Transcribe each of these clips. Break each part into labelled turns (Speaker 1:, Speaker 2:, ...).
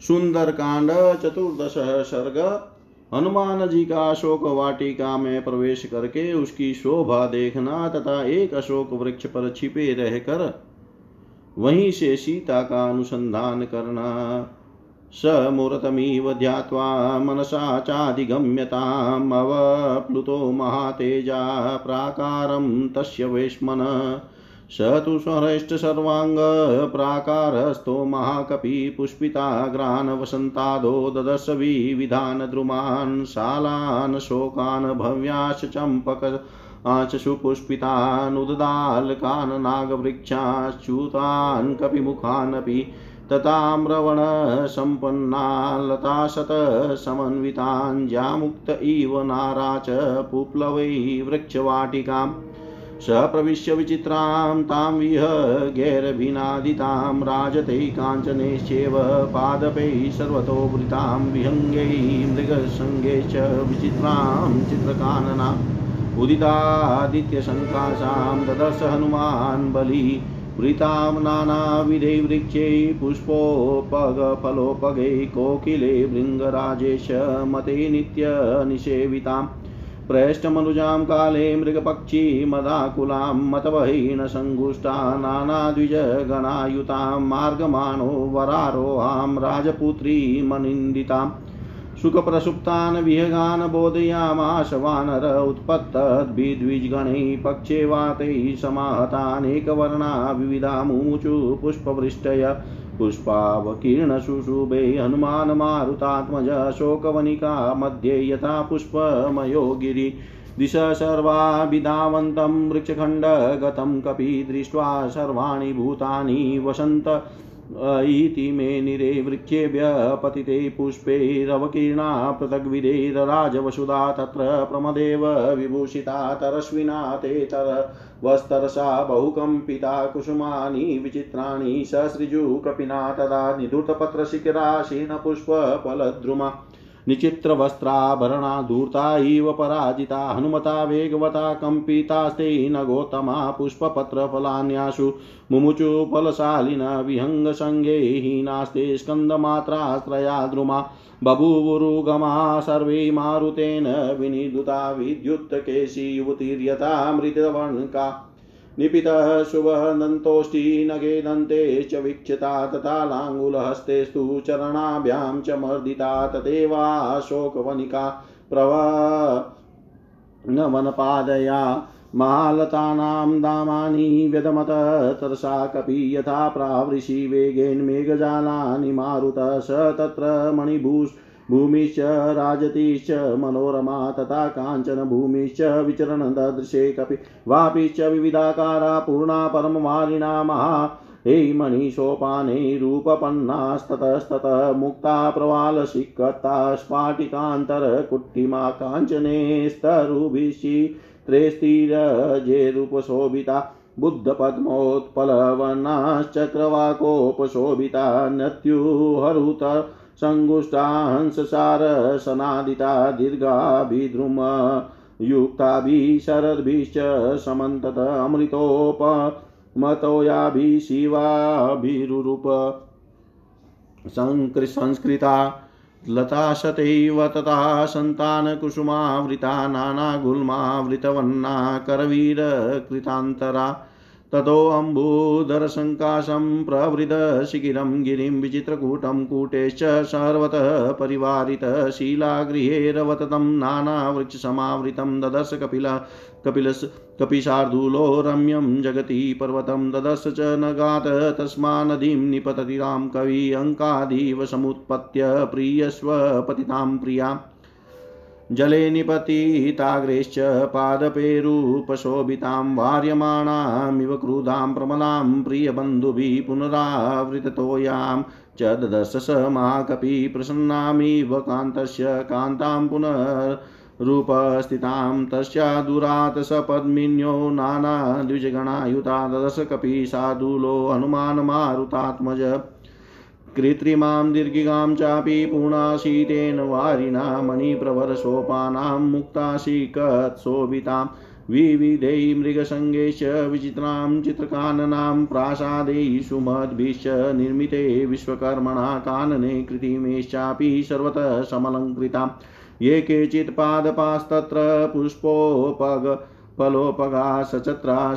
Speaker 1: सुंदर कांड चतुर्दश सर्ग। हनुमान जी का अशोक वाटिका में प्रवेश करके उसकी शोभा देखना तथा एक अशोक वृक्ष पर छिपे रहकर वहीं से सीता का अनुसंधान करना। स मुहूर्तमिव ध्यात्वा मनसा चाधिगम्यताम् अवप्लुतो महातेजा प्राकारं तस्य वेश्मन। स तु स्वहृष्टसर्वाङ्गप्राकारस्थो महाकपि पुष्पिताग्रान् वसन्तादो ददर्श विविधान् द्रुमान् शालान् शोकान् भव्याश्च चम्पक च सुपुष्पितान् उददालकान् नागवृक्षाश्च्युतान् कपिमुखानपि तताम्रवणसम्पन्ना लताशतसमन्वितान् ज्यामुक्त इव नारा च पुप्लवै वृक्षवाटिकाम् स प्रविश्य विचित्रां, तां विह गैरभिनादितां राजते काञ्चनैश्चैव पादपैः सर्वतो वृतां, विहङ्गैः मृगसङ्गे च विचित्रां चित्रकाननाम् उदितादित्यशङ्कासां ददर्श हनुमान् बली, वृतां नानाविधे वृक्षे, पुष्पोपगफलोपगे, कोकिले भृङ्गराजेश मते नित्यनिषेविताम्। प्रेष्ठमनुजां काले मृगपक्षी मदाकुलां मतवहीनसङ्गुष्टा नानाद्विजगणायुतां मार्गमाणो वरारोहां राजपुत्रीमनिन्दिताम् सुखप्रसुप्तान् विहगान् बोधयामाश वानर उत्पत्तद्भिद्विजगणैः पक्षे वातैः समाहतानेकवर्णा विविधा मुमुचु पुष्पवृष्टय पुष्पावकीर्णशुशुभे हनुमान् मारुतात्मज शोकवनिका मध्ये यथा पुष्पमयो गिरि दिश सर्वाभिधावन्तं वृक्षखण्डगतं, कपि दृष्ट्वा सर्वाणि भूतानि वसन्त इति मे निरे वृक्षेभ्य पतिते पुष्पैरवकीर्णा पृथग्विधैरराजवसुधा तत्र प्रमदेव विभूषिता तरश्विना ते तर वस्तरसा बहुकम्पिता कुसुमानि विचित्राणि ससृजुकपिना तदा निधृतपत्रशिखराशीनपुष्पफलद्रुमा निचित्रवस्त्राभरणा धूर्ता इव पराजिता, हनुमता, वेगवता कम्पितास्ते न गौतमा, पुष्पपत्रफलान्यासु, मुमुचु, फलशालिन, विहङ्गसङ्गे, हीनास्ते स्कन्दमात्रास्त्रया द्रुमा, बभूवुरुगमा, सर्वे मारुतेन विनिदुता विद्युत्केशी युवतिर्यथा मृतवर्णका निपितः शुभदन्तोष्ठी नगे दन्ते च वीक्षिता तथा लाङ्गुलहस्तेस्तु चरणाभ्यां च मर्दिता तथैवाशोकवनिका प्रवनपादया महालतानां दामानि व्यदमत तरसा कपि यथा प्रावृषि वेगेन मेघजालानि मारुतः स तत्र मणिभूष भूमिश्च राजतीश्च मनोरमा तथा काञ्चन भूमिश्च विचरणददृशे कपि वापिश्च विविधाकारा पूर्णा परमवारिणा महा हे मणिसोपाने रूपपन्नास्ततस्ततः मुक्ता प्रवालशिखता स्फाटिकान्तरकुट्टिमा काञ्चने स्तरुभिषि त्रेस्तिरजेरूपशोभिता बुद्धपद्मोत्पलवर्णाश्चक्रवाकोपशोभिता नत्युहरुत सङ्गुष्टा हंससारसनादिता दीर्घाभिद्रुम युक्ताभिः शरद्भिश्च समन्तत अमृतोपमतोयाभिः शिवाभिरुरूप संस्कृता लताशतैव तथा सन्तानकुसुमावृता नानागुल्मावृतवन्ना करवीरकृतान्तरा ततोऽम्बूधरसङ्काशं प्रवृतशिखिरं गिरिं विचित्रकूटं कूटेश्च सर्वतः परिवारितः शिलागृहेरवततं नानावृक्षसमावृतं ददर्श कपिल कपिलस् कपिशार्दूलो रम्यं जगति पर्वतं ददर्श च नगात् तस्मा नदीं निपतति रां कवि अङ्कादिव समुत्पत्य प्रियस्वपतितां प्रिया। जले निपतिताग्रेश्च पादपेरूपशोभितां वार्यमाणामिव क्रुधां प्रमलां प्रियबन्धुभिः पुनरावृततोयां च ददर्श स महाकपि प्रसन्नामिव कान्तस्य कान्तां पुनरूपस्थितां तस्या दुरात् सपद्मिन्यो नानाद्विजगणायुता ददर्श कपि साधुलो हनुमान् मारुतात्मज कृत्रिमां दीर्घिकां चापि पूर्णाशीतेन वारिणा मणिप्रवरसोपानां मुक्ताशीकत्शोभितां विविधै मृगसङ्गेश्च विचित्रां चित्रकाननां प्रासादैः सुमद्भिश्च निर्मिते विश्वकर्मणा कानने कृतिमेश्चापि सर्वतः समलङ्कृताम्। ये केचित् पादपास्तत्र पुष्पोपग फलोपगा सचत्रा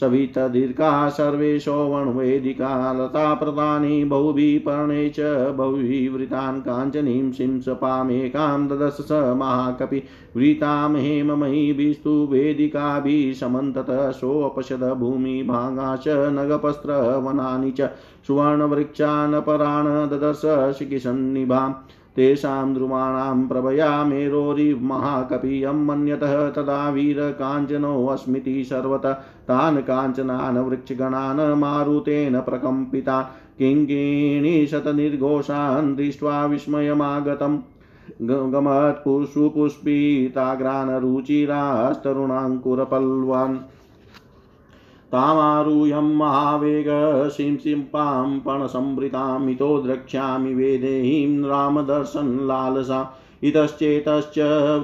Speaker 1: सवितदीर्घा सर्वे शोवणवेदिका लताप्रदानी बहुभिः पर्णे च बहुविवृतान् काञ्चनीं शिंसपामेकां ददश स महाकपि वृतां हेममयीभिस्तु वेदिकाभिः समन्ततः सोऽपशद भूमिभागाश्च नगपस्त्रवनानि च सुवर्णवृक्षान् परान् ददश शिखिसन्निभाम् तेषां द्रुमाणां प्रभया मेरोरिमहाकपियं मन्यतः तदा वीरकाञ्चनोऽस्मिति सर्वतः तान् काञ्चनान् वृक्षगणान् मारुतेन प्रकम्पितान् किङ्किणीशतनिर्घोषान् दृष्ट्वा विस्मयमागतम् गमत्पुष्पुष्पिताग्रान् रुचिरास्तरुणाङ्कुरपल्वान्। तामारुह्यं महावेगशिंसिम्पां पणसंवृतामितो द्रक्ष्यामि वेदेहीं रामदर्शनलालसा इतश्चेतश्च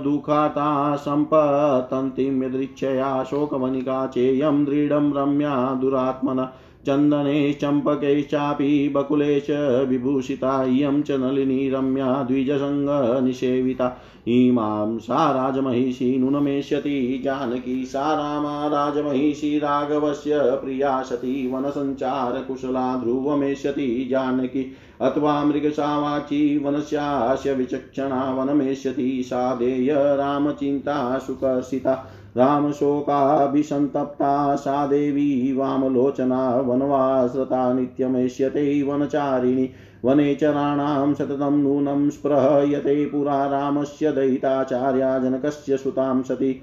Speaker 1: दुःखाता सम्पतन्तीं यदृच्छया शोकवनिका चेयं दृढं रम्या दुरात्मना। चन्दने चम्पकैश्चापि बकुले च विभूषिता, इयं च नलिनी रम्या द्विजसङ्गनिषेविता इमां सा राजमहिषी नुनमेष्यति, जानकी सा रामा राजमहिषी राघवस्य प्रिया सती वनसञ्चारकुशला ध्रुवमेष्यति, जानकी अथवा मृगसावाची वनस्यास्य विचक्षणा वनमेष्यति, सा देय रामचिन्ता सुकर्षिता। रामशोकाभिसन्तप्ता सा देवी वामलोचना वनवासता नित्यमेष्यते वनचारिणी वनेचराणां सततं नूनं स्पृहयते पुरा रामस्य दयिताचार्या जनकस्य सुतां सती।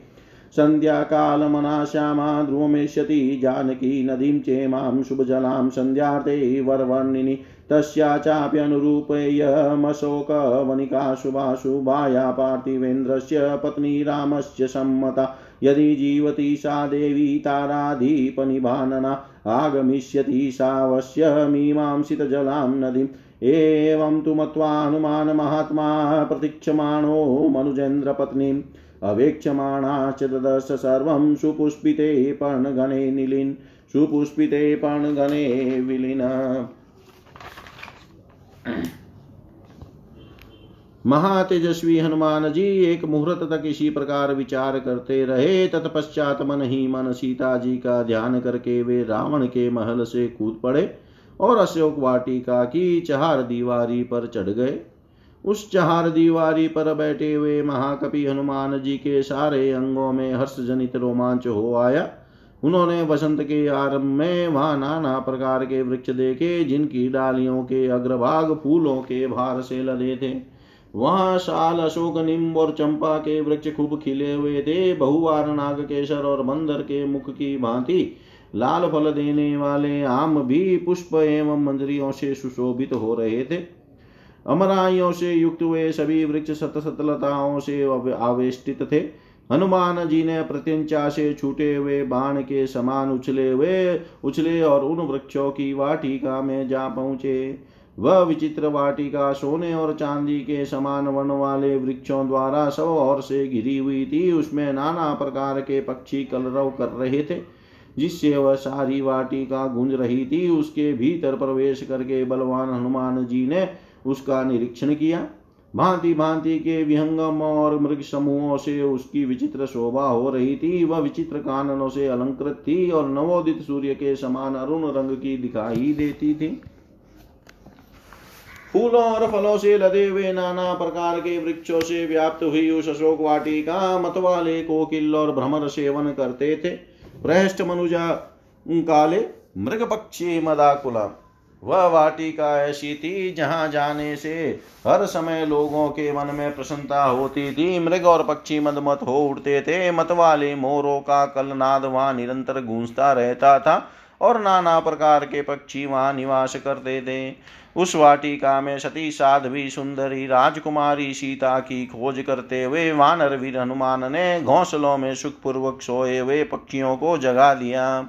Speaker 1: सन्ध्याकालमना श्यामा ध्रुवमेष्यति जानकी नदीं चेमां शुभजलां सन्ध्यार्ते वरवर्णिनि। तस्या चाप्यनुरूपेयमशोकवनिका शुभाशुभाया पार्थिवेन्द्रस्य पत्नी रामस्य सम्मता। यदि जीवति सा देवी ताराधीपनिभानना आगमिष्यति सावश्य मीमांसितजलां नदीम् एवं तु मत्वा हनुमानमहात्मा प्रतीक्षमाणो मनुजेन्द्रपत्नीम् अवेक्षमाणा च ददर्श सर्वं सुपुष्पिते पर्णगणे निलिन्। सुपुष्पिते पर्णगणे विलीन। महातेजस्वी हनुमान जी एक मुहूर्त तक इसी प्रकार विचार करते रहे। तत्पश्चात मन ही मन सीता जी का ध्यान करके वे रावण के महल से कूद पड़े और अशोक वाटिका की चहार दीवारी पर चढ़ गए। उस चहार दीवारी पर बैठे हुए महाकपि हनुमान जी के सारे अंगों में हर्ष जनित रोमांच हो आया। उन्होंने वसंत के आरंभ में वहाँ नाना प्रकार के वृक्ष देखे, जिनकी डालियों के अग्रभाग फूलों के भार से लदे थे। वहाँ साल अशोक निम्ब और चंपा के वृक्ष खूब खिले हुए थे। बहुवार नाग केसर और बंदर के मुख की भांति लाल फल देने वाले आम भी पुष्प एवं मंजरियों से सुशोभित हो रहे थे। अमराइयों से युक्त हुए सभी वृक्ष सत सतलताओं से आवेष्टित थे। हनुमान जी ने प्रत्यंचा से छूटे हुए बाण के समान उछले हुए उछले और उन वृक्षों की वाटिका में जा पहुँचे। वह विचित्र वाटिका सोने और चांदी के समान वन वाले वृक्षों द्वारा सब ओर से घिरी हुई थी। उसमें नाना प्रकार के पक्षी कलरव कर रहे थे, जिससे वह सारी वाटिका गूंज रही थी। उसके भीतर प्रवेश करके बलवान हनुमान जी ने उसका निरीक्षण किया। भांति भांति के विहंगम और मृग समूहों से उसकी विचित्र शोभा हो रही थी। वह विचित्र काननों से अलंकृत थी और नवोदित सूर्य के समान अरुण रंग की दिखाई देती थी। फूलों और फलों से लदे हुए नाना प्रकार के वृक्षों से व्याप्त हुई उस अशोक वाटिका मतवाले कोकिल और भ्रमर सेवन करते थे। प्रहष्ट मनुजा, काले मृग पक्षी मदाकुला। वह वाटिका ऐसी थी जहाँ जाने से हर समय लोगों के मन में प्रसन्नता होती थी। मृग और पक्षी मदमत हो उठते थे। मत वाले मोरों का कलनाद वहाँ निरंतर गूंजता रहता था और नाना प्रकार के पक्षी वहाँ निवास करते थे। उस वाटिका में सती साध्वी सुंदरी राजकुमारी सीता की खोज करते हुए वानर वीर हनुमान ने घोंसलों में सुखपूर्वक सोए हुए पक्षियों को जगा दिया।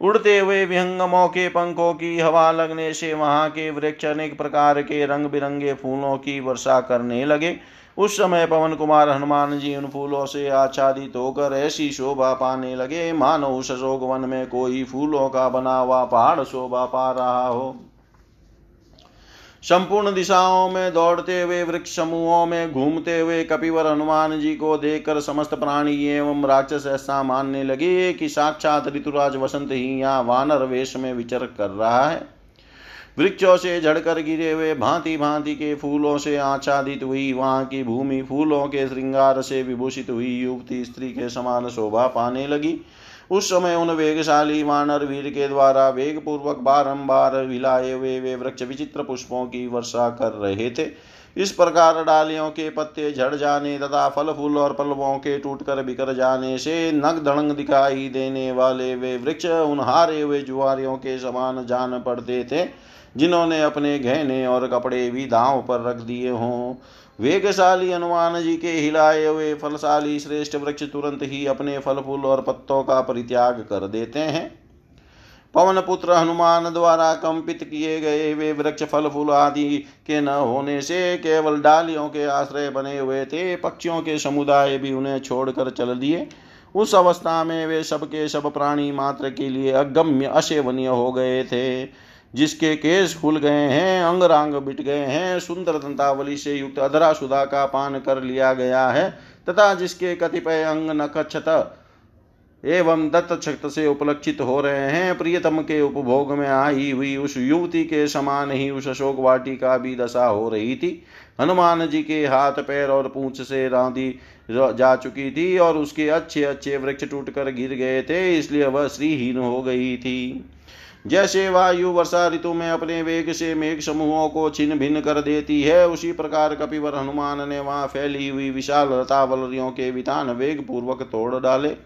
Speaker 1: उड़ते हुए विहंगमों के पंखों की हवा लगने से वहाँ के वृक्ष अनेक प्रकार के रंग बिरंगे फूलों की वर्षा करने लगे। उस समय पवन कुमार हनुमान जी उन फूलों से आच्छादित होकर ऐसी शोभा पाने लगे, मानो उस अशोक वन में कोई फूलों का बना हुआ पहाड़ शोभा पा रहा हो। संपूर्ण दिशाओं में दौड़ते हुए, वृक्ष समूहों में घूमते हुए कपिवर हनुमान जी को देखकर समस्त प्राणी एवं राक्षस ऐसा मानने लगे कि साक्षात ऋतुराज वसंत ही यहाँ वानर वेश में विचर कर रहा है। वृक्षों से झड़कर गिरे हुए भांति भांति के फूलों से आच्छादित हुई, वहाँ की भूमि फूलों के श्रृंगार से विभूषित हुई, युवती स्त्री के समान शोभा पाने लगी। उस समय उन वेगशाली वानर वीर के द्वारा वेग पूर्वक बारंबार विलाए हुए वे वृक्ष विचित्र पुष्पों की वर्षा कर रहे थे। इस प्रकार डालियों के पत्ते झड़ जाने तथा फल फूल और पलवों के टूटकर बिखर जाने से नग धड़ंग दिखाई देने वाले वे वृक्ष उन हारे हुए जुआरियों के समान जान पड़ते थे। जिन्होंने अपने गहने और कपड़े भी दांव पर रख दिए हों। वेगशाली हनुमान जी के हिलाए हुए फलशाली श्रेष्ठ वृक्ष तुरंत ही अपने फल फूल और पत्तों का परित्याग कर देते हैं। पवन पुत्र हनुमान द्वारा कंपित किए गए वे वृक्ष फल फूल आदि के न होने से केवल डालियों के आश्रय बने हुए थे, पक्षियों के समुदाय भी उन्हें छोड़कर चल दिए। उस अवस्था में वे सबके सब प्राणी मात्र के लिए अगम्य असेवनीय हो गए थे। जिसके केस खुल गए हैं अंग रांग बिट गए हैं, सुंदर दंतावली से युक्त अधरा सुधा का पान कर लिया गया है, तथा जिसके कतिपय अंग नक्षत एवं दत्त से उपलक्षित हो रहे हैं, प्रियतम के उपभोग में आई हुई उस युवती के समान ही उस अशोक वाटी का भी दशा हो रही थी। हनुमान जी के हाथ, पैर और पूंछ से रांधी जा चुकी थी और उसके अच्छे अच्छे वृक्ष टूट कर गिर गए थे, इसलिए वह श्रीहीन हो गई थी। जैसे वायु वर्षा ऋतु में अपने वेग से मेघ समूहों को छिन्न भिन्न कर देती है, उसी प्रकार कपिवर हनुमान ने वहाँ फैली हुई विशाल रतावलियों के विधान वेग पूर्वक तोड़ डाले।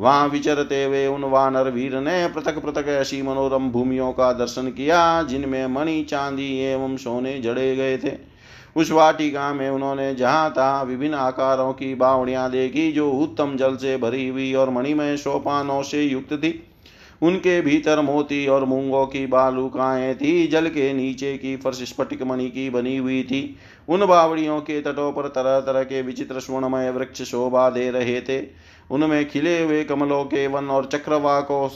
Speaker 1: वहाँ विचरते हुए उन वानर वीर ने पृथक पृथक ऐसी मनोरम भूमियों का दर्शन किया, जिनमें मणि, चांदी एवं सोने जड़े गए थे। उस वाटिका में उन्होंने जहाँ तहाँ विभिन्न आकारों की बावड़ियाँ देखी, जो उत्तम जल से भरी हुई और मणिमय सोपानों से युक्त थी। उनके भीतर मोती और मूंगों की बालुकाएँ थी, जल के नीचे की फर्श स्फटिक मणि की बनी हुई थी। उन बावड़ियों के तटों पर तरह तरह के विचित्र स्वर्णमय वृक्ष शोभा दे रहे थे। उनमें खिले हुए कमलों के वन और चक्रवाकों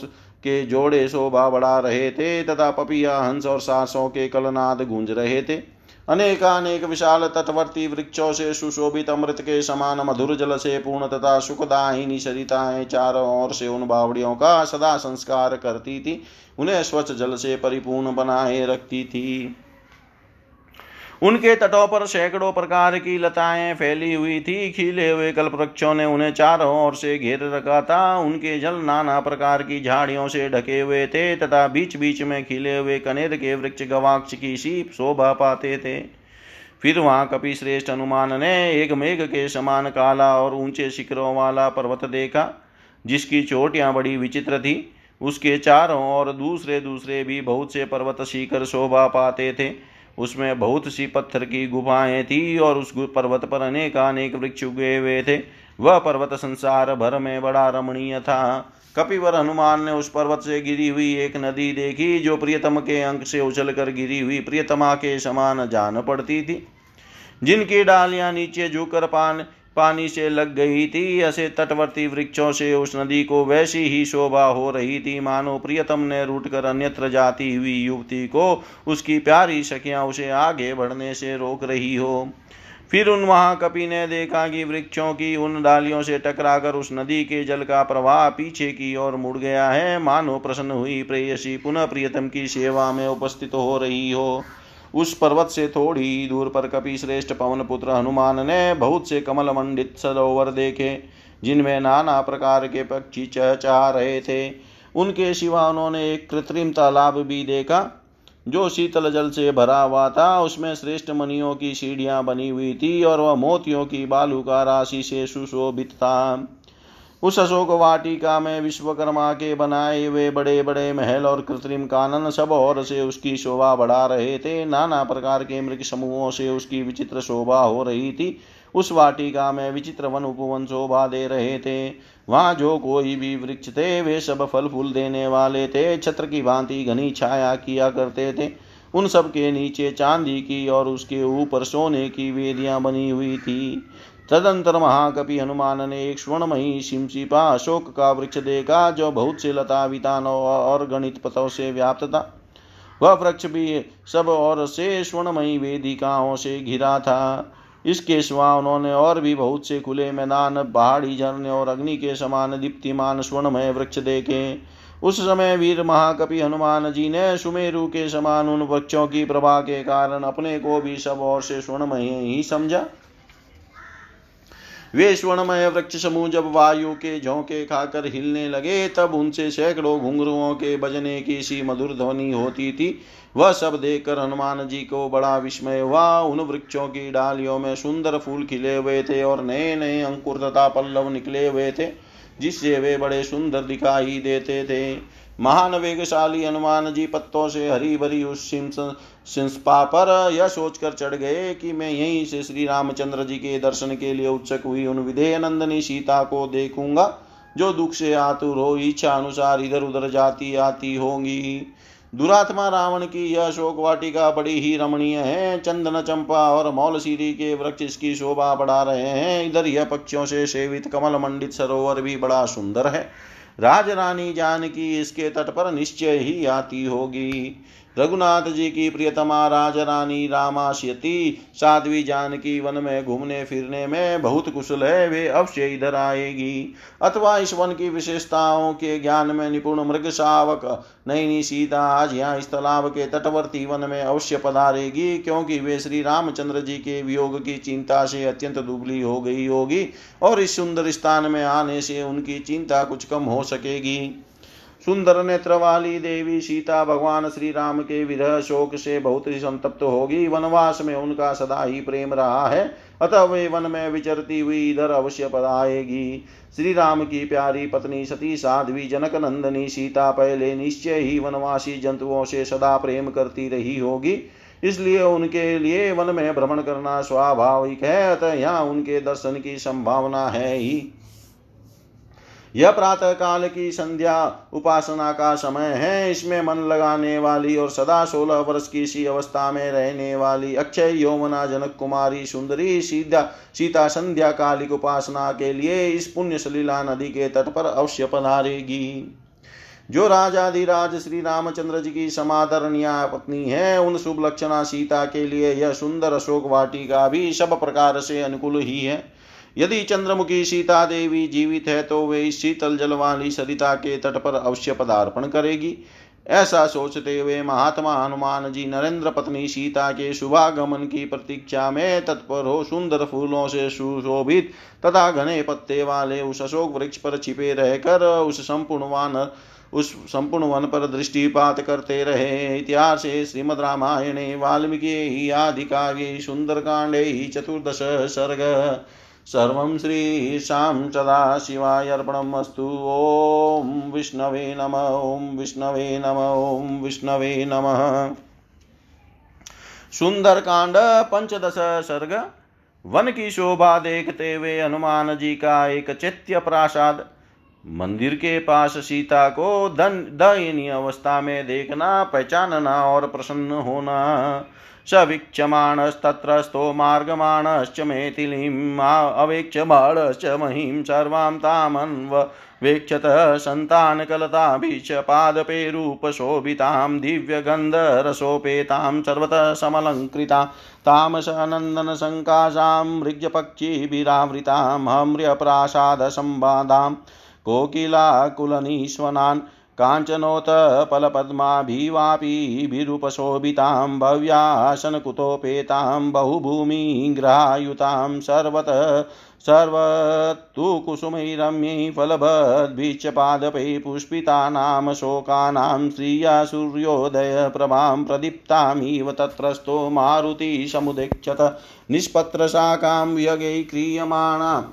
Speaker 1: के जोड़े शोभा बढ़ा रहे थे, तथा पपिया, हंस और सासों के कलनाद गूंज रहे थे। अनेकानेक विशाल तटवर्ती वृक्षों से सुशोभित अमृत के समान मधुर जल से पूर्ण तथा सुखदायिनी सरिताएँ चारों ओर से उन बावड़ियों का सदा संस्कार करती थी। उन्हें स्वच्छ जल से परिपूर्ण बनाए रखती थी। उनके तटों पर सैकड़ों प्रकार की लताएँ फैली हुई थी। खिले हुए कल्प वृक्षों ने उन्हें चारों ओर से घेर रखा था। उनके जल नाना प्रकार की झाड़ियों से ढके हुए थे तथा बीच बीच में खिले हुए कनेर के वृक्ष गवाक्ष की सी शोभा पाते थे। फिर वहाँ कपि श्रेष्ठ हनुमान ने एक मेघ के समान काला और ऊँचे शिखरों वाला पर्वत देखा, जिसकी चोटियाँ बड़ी विचित्र थी। उसके चारों ओर दूसरे दूसरे भी बहुत से पर्वत शिखर शोभा पाते थे। उसमें बहुत सी पत्थर की गुफाएँ थी और उस पर्वत पर अनेक अनेक वृक्ष उगे हुए थे। वह पर्वत संसार भर में बड़ा रमणीय था। कपिवर हनुमान ने उस पर्वत से गिरी हुई एक नदी देखी, जो प्रियतम के अंक से उछल कर गिरी हुई प्रियतमा के समान जान पड़ती थी। जिनकी डालियाँ नीचे झुकर पान पानी से लग गई थी। ऐसे तटवर्ती वृक्षों से उस नदी को वैसी ही शोभा हो रही थी। मानो प्रियतम ने रूट कर अन्यत्र जाती हुई युवती को उसकी प्यारी सखियाँ उसे आगे बढ़ने से रोक रही हो। फिर उन वहाँ कपि ने देखा कि वृक्षों की उन डालियों से टकराकर उस नदी के जल का प्रवाह पीछे की ओर मुड़ गया है। मानो प्रसन्न हुई प्रेयसी पुनः प्रियतम की सेवा में उपस्थित हो रही हो। उस पर्वत से थोड़ी दूर पर कपि श्रेष्ठ पवन पुत्र हनुमान ने बहुत से कमल मंडित सरोवर देखे, जिनमें नाना प्रकार के पक्षी चहचहा रहे थे। उनके सिवा उन्होंने एक कृत्रिम तालाब भी देखा, जो शीतल जल से भरा हुआ था। उसमें श्रेष्ठ मनियों की सीढ़ियाँ बनी हुई थी और वह मोतियों की बालू का राशि से सुशोभित था। उस अशोक वाटिका में विश्वकर्मा के बनाए हुए बड़े बड़े महल और कृत्रिम कानन सब और से उसकी शोभा बढ़ा रहे थे। नाना प्रकार के मृग समूहों से उसकी विचित्र शोभा हो रही थी। उस वाटिका में विचित्र वन उपवन शोभा दे रहे थे। वहाँ जो कोई भी वृक्ष थे, वे सब फल फूल देने वाले थे। छत्र की भांति घनी छाया किया करते थे। उन सब के नीचे चांदी की और उसके ऊपर सोने की वेदियाँ बनी हुई थी। तदंतर महाकपि हनुमान ने एक स्वर्णमयी शिमशिपा अशोक का वृक्ष देखा जो बहुत से लता वितानों और गणित पथों से व्याप्त था। वह वृक्ष भी सब और से स्वर्णमयी वेदिकाओं से घिरा था। इसके सिवा उन्होंने और भी बहुत से खुले मैदान, पहाड़ी झरने और अग्नि के समान दीप्तिमान स्वर्णमय वृक्ष देखे। उस समय वीर महाकपि हनुमान जी ने सुमेरु के समान उन वृक्षों की प्रभा के कारण अपने को भी सब और से स्वर्णमय ही समझा। वे स्वर्णमय वृक्ष समूह जब वायु के झोंके खाकर हिलने लगे, तब उनसे सैकड़ों घुंघरुओं के बजने की सी मधुर ध्वनि होती थी। वह सब देखकर हनुमान जी को बड़ा विस्मय हुआ। उन वृक्षों की डालियों में सुंदर फूल खिले हुए थे और नए नए अंकुर तथा पल्लव निकले हुए थे, जिससे वे बड़े सुंदर दिखाई देते थे। महान वेगशाली हनुमान जी पत्तों से हरी भरी उस पर यह सोचकर चढ़ गए कि मैं यहीं से श्री रामचंद्र जी के दर्शन के लिए उत्सुक हुई उन विधेय नंदनी सीता को देखूँगा, जो दुख से आतुर हो इच्छा अनुसार इधर उधर जाती आती होंगी। दुरात्मा रावण की यह शोक वाटिका बड़ी ही रमणीय है। चंदन चंपा और मौलसीरी के वृक्ष इसकी शोभा बढ़ा रहे हैं। इधर यह पक्षियों से सेवित कमल मंडित सरोवर भी बड़ा सुंदर है। राज रानी जानकी इसके तट पर निश्चय ही आती होगी। रघुनाथ जी की प्रियतमा राज रानी रामाश्यति, साध्वी जानकी वन में घूमने फिरने में बहुत कुशल है, वे अवश्य इधर आएगी। अथवा इस वन की विशेषताओं के ज्ञान में निपुण मृग शावक नैनी सीता आज यहाँ इस तालाब के तटवर्ती वन में अवश्य पधारेगी, क्योंकि वे श्री रामचंद्र जी के वियोग की चिंता से अत्यंत दुबली हो गई होगी, और इस सुंदर स्थान में आने से उनकी चिंता कुछ कम हो सकेगी। सुंदर नेत्र वाली देवी सीता भगवान श्री राम के विरह शोक से बहुत ही संतप्त होगी। वनवास में उनका सदा ही प्रेम रहा है। अतः वे वन में विचरती हुई इधर अवश्य पद आएगी। श्री राम की प्यारी पत्नी सती साध्वी जनक नंदनी सीता पहले निश्चय ही वनवासी जंतुओं से सदा प्रेम करती रही होगी। इसलिए उनके लिए वन में भ्रमण करना स्वाभाविक है। अतः यहाँ उनके दर्शन की संभावना है ही। यह प्रातः काल की संध्या उपासना का समय है। इसमें मन लगाने वाली और सदा सोलह वर्ष की सी अवस्था में रहने वाली अक्षय यौवना जनक, कुमारी, सुंदरी, सीधा, सीता संध्या कालिक उपासना के लिए इस पुण्य सलीला नदी के तट पर अवश्य पधारेगी। जो राजाधिराज श्री रामचंद्र जी की समादरणीय पत्नी है, उन शुभ लक्षणा सीता के लिए यह सुंदर अशोक वाटिका भी सब प्रकार से अनुकूल ही है। यदि चंद्रमुखी सीता देवी जीवित है तो वे इस शीतल जल वाली सरिता के तट पर अवश्य पदार्पण करेगी। ऐसा सोचते हुए महात्मा हनुमान जी नरेंद्र पत्नी सीता के शुभागमन की प्रतीक्षा में तत्पर हो सुंदर फूलों से सुशोभित तथा घने पत्ते वाले उस अशोक वृक्ष पर छिपे रहकर उस संपूर्ण वन, उस संपूर्ण वन पर दृष्टिपात करते रहे। इतिहास श्रीमद रामायणे, वाल्मीकि, आदि काव्ये, सुंदरकांडे, चतुर्दश सर्ग। सर्वं श्रीशां सदाशिवाय अर्पणमस्तु ॐ विष्णवे नम, ॐ विष्णवे नम, ॐ विष्णवे नमः। सुंदरकांड, पंचदश सर्ग, वन की शोभा देखते हुए हनुमान जी का एक चैत्य प्रासाद मंदिर के पास सीता को दयनीय अवस्था में देखना, पहचानना और प्रसन्न होना। स वीक्षमाणस्तत्रस्थो मार्गमाणश्च मेथिलीम् अवेक्ष बाणश्च महीं, सर्वां तामन्ववेक्षत सन्तानकलताभिश्च पादपे रूपशोभितां दिव्यगन्धरसोपेतां, सर्वतः समलङ्कृता तामसनन्दनसङ्काशां मृग्यपक्षिभिरावृतां हम्र्यप्रासादसंवादां कोकिलाकुलनीश्वनान् काञ्चनोत्पलपद्माभिवापीभिरुपशोभितां भव्यासनकुतोपेतां बहुभूमिग्रहायुतां सर्वतः सर्वतु कुसुमैरम्यै फलभद्भिश्च पादपै पुष्पितानां शोकानां श्रिया सूर्योदयप्रभां प्रदीप्तामिव तत्रस्थो मारुतिसमुदेक्षत निष्पत्रशाखां व्यगै क्रियमाणाम्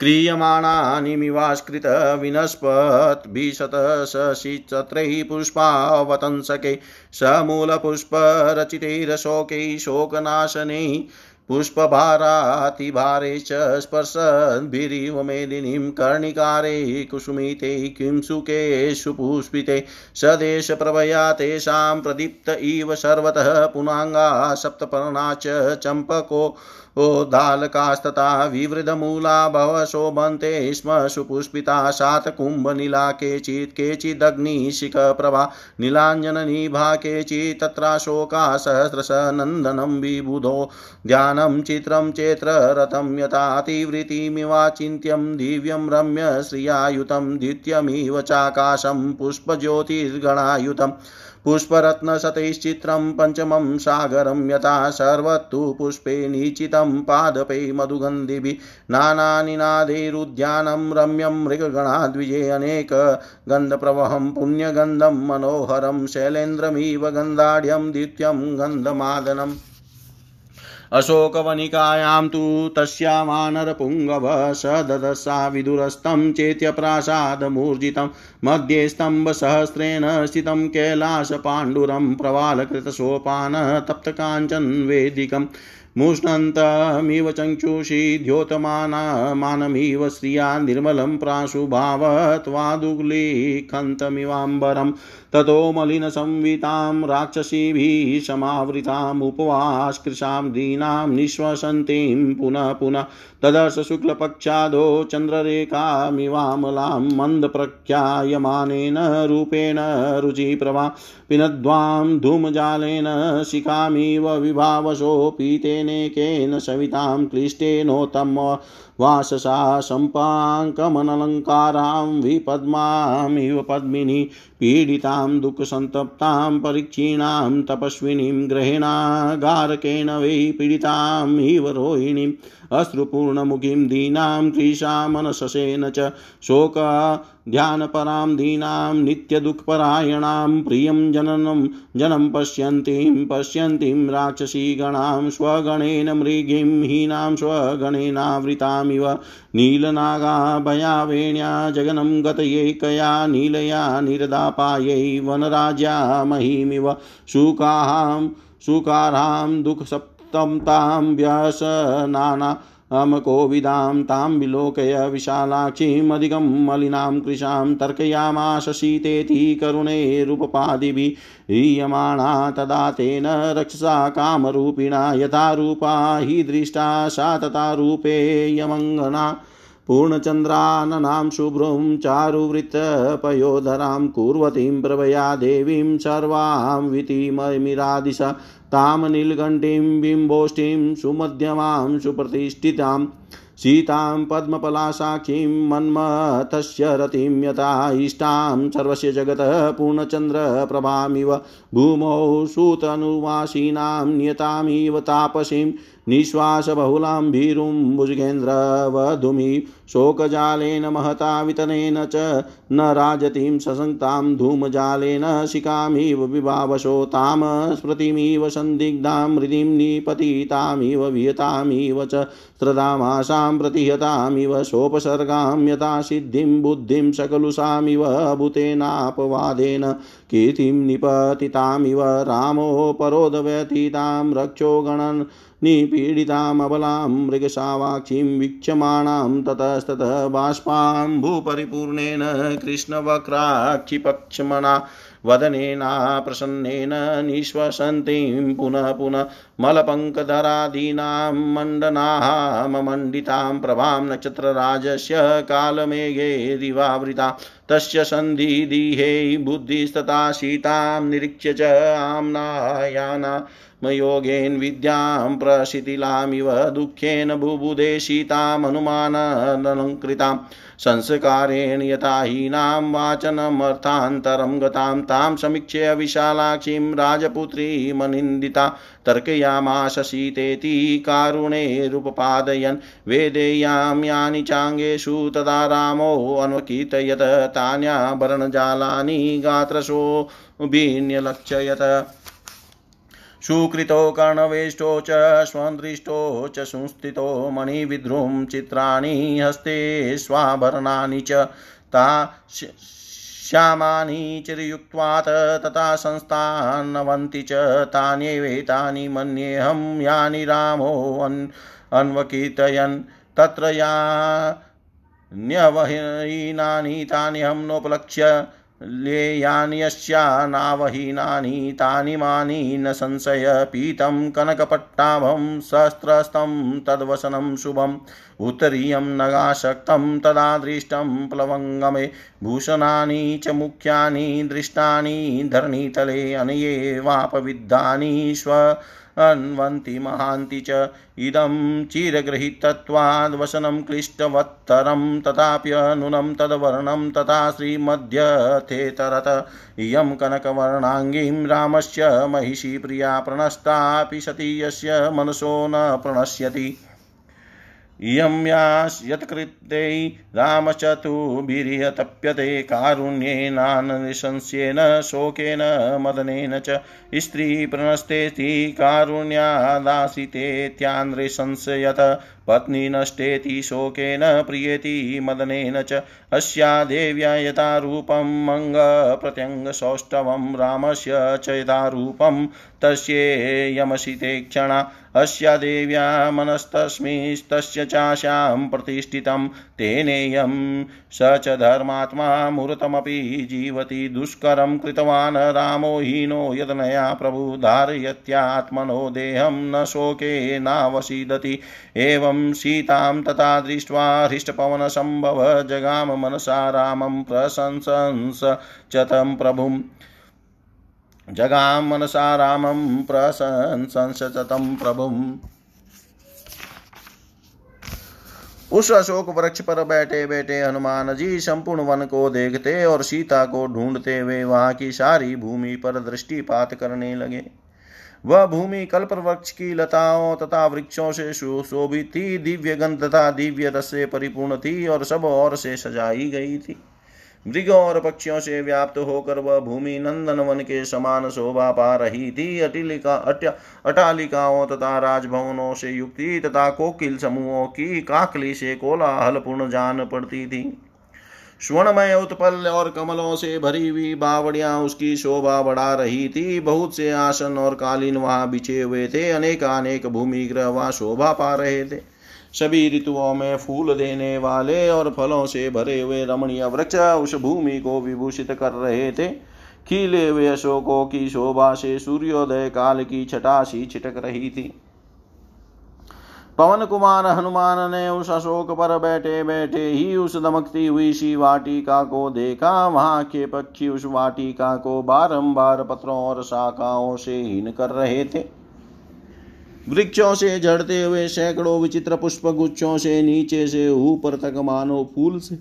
Speaker 1: क्रियमाणानिमिवास्कृत विनस्पद्भिशतशिचत्रैः पुष्पावतंसके, समूलपुष्परचितैरशोकैः, शोकनाशनैः, पुष्पभारातिभारे च स्पर्शद्भिरिव मेदिनीं कर्णिकारे, कुसुमिते किंसुकेषु पुष्पिते सदेशप्रभया तेषां प्रदीप्त इव सर्वतः, पुनाङ्गा, सप्तपर्णा च चम्पको दालकास्तथा विवृधमूला भव शोभन्ते स्म सुपुष्पिता शातकुम्भनीला केचित् केचिदग्निशिखप्रभा नीलाञ्जननिभा केचित् तत्राशोका सहस्रश नन्दनं विबुधो ध्यानं चित्रं चेत्ररथं यथातिवृत्तिमिवाचिन्त्यं दिव्यं रम्य श्रियायुतं द्वितीयमिव चाकाशं पुष्पज्योतिर्गणायुतम् पुष्परत्नशतैश्चित्रं पञ्चमं सागरं यथा सर्वत्तु पुष्पे निचितं पादपे मधुगन्धिभिः नानानिनादैरुद्यानं रम्यं मृगगणाद्विजे अनेक गन्धप्रवहं पुण्यगन्धं मनोहरं शैलेन्द्रमिव गन्धाढ्यं द्वितीयं गन्धमादनम् अशोकवनिकायां तु तस्यामानरपुङ्गव स ददशा विदुरस्तं चेत्यप्रासादमूर्जितं मध्ये स्तम्भसहस्रेण स्थितं कैलासपाण्डुरं प्रवालकृतसोपान तप्तकाञ्चनवेदिकम् मुष्णन्तमिव चक्षुषी द्योतमानमिव श्रिया निर्मलं प्राशुभावत्वादुग्लीखन्तमिवाम्बरं ततो मलिनसंवितां राक्षसीभिः समावृतामुपवास्कृशां दीनां निःश्वसन्तीं पुनः पुनः तदर्श शुक्लपक्षादो चन्द्ररेखामिवामलां मन्दप्रख्यायमानेन रूपेण रुचिप्रभा पिनद्वां धूमजालेन शिखामिव विभावशो पीतेनेकेन सवितां क्लिष्टेनोत्तम वाससा सम्पाङ्कमनलङ्कारां विपद्मामिव पद्मिनी, पीडितां दुःखसन्तप्तां परीक्षीणां तपस्विनीं ग्रहेणागारकेण वै पीडिताम् इव रोहिणीम् अश्रुपूर्णमुखीं दीनां क्रीशामनशसेन च शोक ध्यानपरां दीनां नित्यदुःखपरायणां, प्रियं जननं, जनं पश्यन्तीं पश्यन्तीं राक्षसीगणां, स्वगणेन मृगीं, हीनां स्वगणेनावृतामिव नीलनागाभयावेण्या जगनं गतयैकया नीलया निरदापायै वनराजा महीमिव शुकाहां सुकारां दुःखसप्तं तां व्यसनाना अमकोविदां तां विलोकय विशालाक्षीमधिकं मलिनां कृशां तर्कयामाश शीतेति करुणैरुपपादिभिः ह्रियमाणा तदा तेन रक्षसा कामरूपिणा यथा रूपा हि दृष्टा सा तथा रूपे यमङ्गना पूर्णचन्द्राननां शुभ्रुं चारुवृत्तपयोधरां कुर्वतीं प्रभया देवीं सर्वां वितिममिरादिश तां नीलकण्ठीं बिम्बोष्ठीं सुमध्यमां सुप्रतिष्ठितां सीतां पद्मपलासाखीं मन्मथस्य रतिं यथा इष्टां सर्वस्य जगतः पूर्णचन्द्रप्रभामिव भूमौ सूतनुवासीनां नियतामिव तापसीं निःश्वासबहुलां भीरुं भुजगेन्द्रवधुमि शोकजालेन महता वितनेन च न राजतीं ससङ्क्तां धूमजालेन शिखामिव विभावशो तां स्मृतिमिव सन्दिग्धां हृदिं निपतितामिव वियतामिव च स्रदामासां प्रतिहतामिव सोपसर्गां यथा सिद्धिं बुद्धिं सकलुषामिव भूतेनापवादेन कीर्तिं निपतितामिव रामोपरोधव्यथितां रक्षो गणन् निपीडितामबलां मृगशावाक्षीं वीक्षमाणां ततस्ततः बाष्पां भूपरिपूर्णेन वदनेना प्रसन्नेन निःश्वसन्तीं पुनः पुनः मलपङ्कधरादीनां मण्डनाः मण्डितां प्रभां नक्षत्रराजस्य कालमेघेरिवावृता तस्य सन्धिदिहे बुद्धिस्तथा सीतां निरीक्ष्य च आम्नायाना योगेन विद्यां प्रशिथिलामिव दुःखेन बुबुधे सीतामनुमानलङ्कृताम् संस्कारेण यथा हीनां वाचनमर्थान्तरं गतां तां समीक्ष्य विशालाक्षीं राजपुत्रीमनिन्दिता तर्कयामाश सीतेति कारुणेरुपपादयन् वेदेयां यानि चाङ्गेषु तदा रामोऽन्वकीर्तयत तान्याभरणजालानि गात्रशोभिन्यलक्षयत सुकृतो कर्णवेष्टो च स्वदृष्टो च, संस्थितो मणिविद्रुं चित्राणि हस्ते स्वाभरणानि च। ता श्यामानि चिरयुक्त्वात्, तथा संस्थान्नवन्ति च। तान्येवेतानि मन्येऽहं यानि रामो अन्वकीर्तयन्। तत्र यान्यवहीनानि तान्यहं नोपलक्ष्य लेयान्यस्यानावहीनानि, तानि मानि न संशय पीतं कनकपट्टाभं सहस्रस्तं तद्वसनं शुभम्, उत्तरीयं नगाशक्तं तदा दृष्टं प्लवङ्गमे, भूषणानि च मुख्यानि, दृष्टानि, धरणीतले अनयेवापविद्धानि स्व अन्वन्ति महान्ति च। इदं चिरगृहीतत्वाद्वसनं क्लिष्टवत्तरं तथाप्यनुनं तद्वर्णं तथा श्रीमध्यथेतरत। इयं कनकवर्णाङ्गीं रामस्य महिषी प्रिया प्रणस्तापि सती यस्य मनसो न प्रणश्यति। इयं यास्यत्कृत्यै रामचतुभिर्यतप्यते कारुण्येनानशंस्येन शोकेन, मदनेन च स्त्रीप्रणस्तेति कारुण्यादासितेत्यान्द्रे पत्नी नष्टेति, शोकेन प्रियेति, मदनेन च अस्या देव्या यथा रूपं मङ्गप्रत्यङ्गसौष्ठवं रामस्य च यथा रूपं क्षणा अस्या देव्या मनस्तस्मिस्तस्य चाशां प्रतिष्ठितं तेनेयं। स च धर्मात्मा मूर्तमपि जीवति दुष्करं कृतवान् रामो हीनो यदनया प्रभु धारयत्यात्मनो देहं न शोके नावसीदति। एवं सीतां तथा दृष्ट्वा हृष्टपवनसम्भव जगाम मनसा रामं प्रशंसंस च तं प्रभुम्। जगां मनसा रामं प्रशंसंस च तं प्रभुम् उस अशोक वृक्ष पर बैठे बैठे हनुमान जी संपूर्ण वन को देखते और सीता को ढूंढते हुए वहाँ की सारी भूमि पर दृष्टिपात करने लगे। वह भूमि कल्प वृक्ष की लताओं तथा वृक्षों से सुशोभित थी, दिव्य गंध तथा दिव्य रस से परिपूर्ण थी और सब और से सजाई गई थी। मृगों और पक्षियों से व्याप्त होकर वह भूमि नंदन वन के समान शोभा पा रही थी। अटिलिका अटालिकाओं तथा राजभवनों से युक्ति तथा कोकिल समूहों की काकली से कोलाहलपूर्ण जान पड़ती थी। स्वर्णमय, उत्पल और कमलों से भरी हुई बावड़ियाँ उसकी शोभा बढ़ा रही थी। बहुत से आसन और कालीन वहाँ बिछे हुए थे। अनेक अनेक भूमि ग्रह वहाँ शोभा पा रहे थे। सभी ऋतुओं में फूल देने वाले और फलों से भरे हुए रमणीय वृक्ष उस भूमि को विभूषित कर रहे थे। खिले हुए अशोकों की शोभा से सूर्योदय काल की छटासी छिटक रही थी। पवन कुमार हनुमान ने उस अशोक पर बैठे बैठे ही उस दमकती हुई सी वाटिका को देखा। वहाँ के पक्षी उस वाटिका को बारंबार पत्रों और शाखाओं से हीन कर रहे थे। वृक्षों से झड़ते हुए सैकड़ों विचित्र पुष्प गुच्छों से नीचे से ऊपर तक मानो फूल से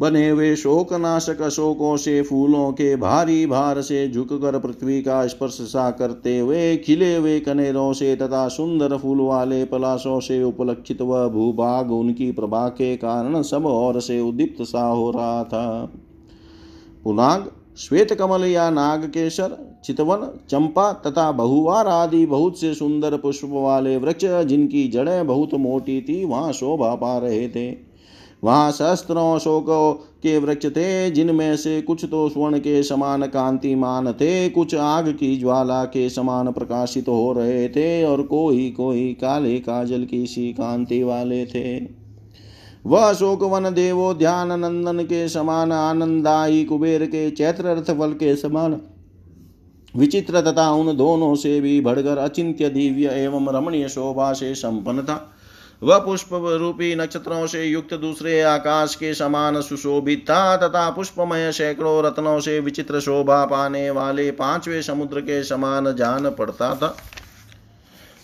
Speaker 1: बने हुए शोकनाशक अशोकों से फूलों के भारी भार से झुककर पृथ्वी का स्पर्श सा करते हुए, खिले हुए कनेरों से तथा सुंदर फूल वाले पलाशों से उपलक्षित वह भूभाग उनकी प्रभा के कारण सब और से उदीप्त सा हो रहा था। पुनाग श्वेत कमल या नाग केसर चितवन, चंपा तथा बहुवार आदि बहुत से सुंदर पुष्प वाले वृक्ष, जिनकी जड़ें बहुत मोटी थी, वहाँ शोभा पा रहे थे। वहाँ सहस्त्रों अशोकों के वृक्ष थे, जिनमें से कुछ तो स्वर्ण के समान कांतिमान थे, कुछ आग की ज्वाला के समान प्रकाशित हो रहे थे, और कोई कोई काले काजल की सी कांति वाले थे। वह अशोक वन देवो ध्यान नंदन के समान आनंदाई कुबेर के चैत्र रथ फल के समान। विचित्र तथा उन दोनों से भी बढ़कर अचिंत्य दिव्य एवं रमणीय शोभा से संपन्न था वह पुष्प रूपी नक्षत्रों से युक्त दूसरे आकाश के समान सुशोभित था तथा पुष्पमय सैकड़ों रत्नों से विचित्र शोभा पाने वाले पांचवे समुद्र के समान जान पड़ता था।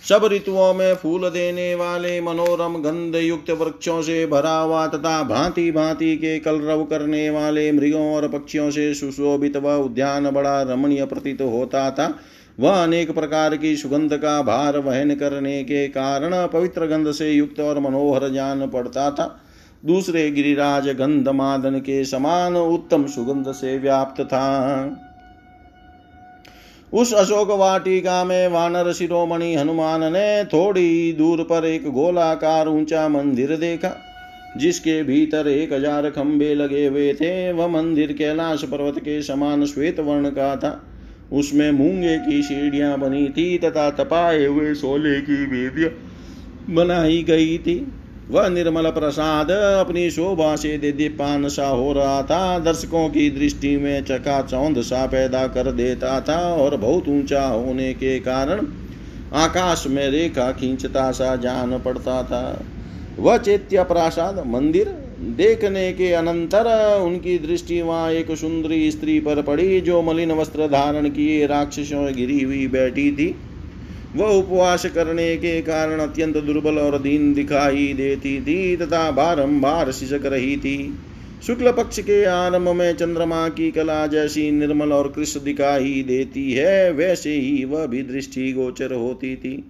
Speaker 1: सब ऋतुओं में फूल देने वाले मनोरम गंध युक्त वृक्षों से भरा हुआ तथा भांति भांति के कलरव करने वाले मृगों और पक्षियों से सुशोभित व उद्यान बड़ा रमणीय प्रतीत होता था। वह अनेक प्रकार की सुगंध का भार वहन करने के कारण पवित्र गंध से युक्त और मनोहर जान पड़ता था। दूसरे गिरिराज गंध मादन के समान उत्तम सुगंध से व्याप्त था। उस अशोक वाटिका में वानर शिरोमणि हनुमान ने थोड़ी दूर पर एक गोलाकार ऊँचा मंदिर देखा, जिसके भीतर एक हज़ार खंबे लगे हुए थे। वह मंदिर कैलाश पर्वत के समान श्वेत वर्ण का था। उसमें मूँगे की सीढ़ियाँ बनी थी तथा तपाए हुए सोले की वेदियाँ बनाई गई थी। वह निर्मल प्रसाद अपनी शोभा से दीपान सा हो रहा था। दर्शकों की दृष्टि में चकाचौंध सा पैदा कर देता था और बहुत ऊँचा होने के कारण आकाश में रेखा खींचता सा जान पड़ता था। वह चैत्य प्रासाद मंदिर देखने के अनंतर उनकी दृष्टि वहाँ एक सुंदरी स्त्री पर पड़ी, जो मलिन वस्त्र धारण किए, राक्षसों गिरी हुई बैठी थी। वह उपवास करने के कारण अत्यंत दुर्बल और दीन दिखाई देती थी, तथा बारंबार सिसक रही थी। शुक्ल पक्ष के आरंभ में चंद्रमा की कला जैसी निर्मल और कृष्ण दिखाई देती है, वैसे ही वह भी दृष्टि गोचर होती थी।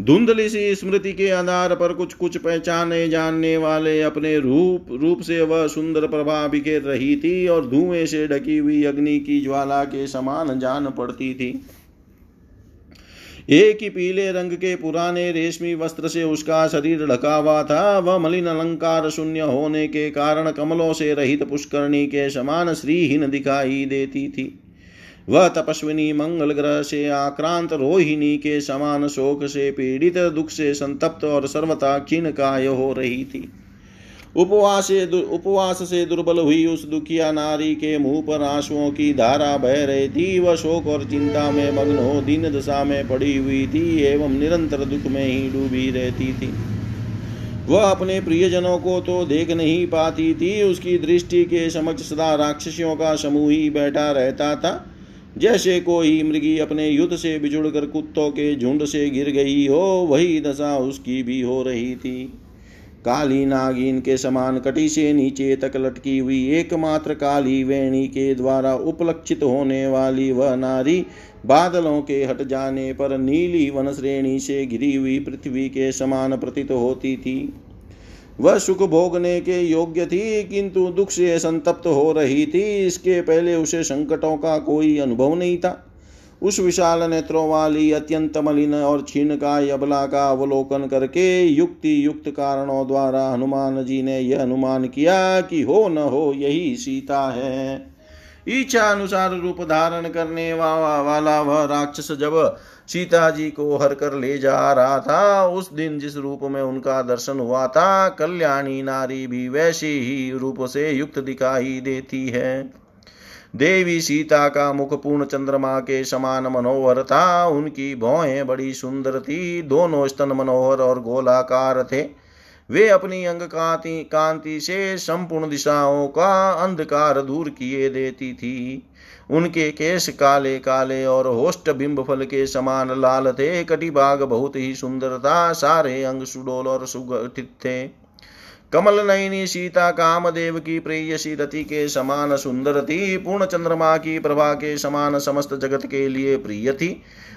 Speaker 1: धुंधली सी स्मृति के आधार पर कुछ कुछ पहचाने जानने वाले अपने रूप रूप से वह सुंदर प्रभा बिखेर रही थी और धुएँ से ढकी हुई अग्नि की ज्वाला के समान जान पड़ती थी। एक ही पीले रंग के पुराने रेशमी वस्त्र से उसका शरीर ढका हुआ था। वह मलिन अलंकार शून्य होने के कारण कमलों से रहित पुष्करणी के समान श्रीहीन दिखाई देती थी। वह तपस्विनी मंगल ग्रह से आक्रांत रोहिणी के समान शोक से पीड़ित, दुख से संतप्त और सर्वथा क्षीण काय हो रही थी। उपवास उपवास से दुर्बल हुई उस दुखिया नारी के मुँह पर आंसुओं की धारा बह रही थी। वह शोक और चिंता में मग्न हो दीन दशा में पड़ी हुई थी एवं निरंतर दुख में ही डूबी रहती थी। वह अपने प्रियजनों को तो देख नहीं पाती थी, उसकी दृष्टि के समक्ष सदा राक्षसियों का समूह ही बैठा रहता था। जैसे कोई मृगी अपने युद्ध से बिजुड़कर कुत्तों के झुंड से गिर गई हो, वही दशा उसकी भी हो रही थी। काली नागिन के समान कटी से नीचे तक लटकी हुई एकमात्र काली वेणी के द्वारा उपलक्षित होने वाली वह नारी बादलों के हट जाने पर नीली वन श्रेणी से घिरी हुई पृथ्वी के समान प्रतीत होती थी। वह सुख भोगने के योग्य थी, किंतु दुख से संतप्त हो रही थी। इसके पहले उसे संकटों का कोई अनुभव नहीं था। उस विशाल नेत्रों वाली अत्यंत मलिन और छीन का यबला का अवलोकन करके युक्ति युक्त कारणों द्वारा हनुमान जी ने यह अनुमान किया कि हो न हो, यही सीता है। इच्छा अनुसार रूप धारण करने वाला वह राक्षस जब सीता जी को हर कर ले जा रहा था, उस दिन जिस रूप में उनका दर्शन हुआ था, कल्याणी नारी भी वैसी ही रूप से युक्त दिखाई देती है। देवी सीता का मुख पूर्ण चंद्रमा के समान मनोहर था। उनकी भौहें बड़ी सुंदर थी। दोनों स्तन मनोहर और गोलाकार थे। वे अपनी अंग कांति कांति से संपूर्ण दिशाओं का अंधकार दूर किए देती थी। उनके केश काले काले और होस्ट बिंब फल के समान लाल थे। कटिभाग बहुत ही सुंदर था। सारे अंग सुडोल और सुगठित थे। कमल नयनी सीता कामदेव की प्रेयसी रति के समान सुंदर थी पूर्ण चंद्रमा की प्रभा के समान समस्त जगत के लिए प्रिय थी।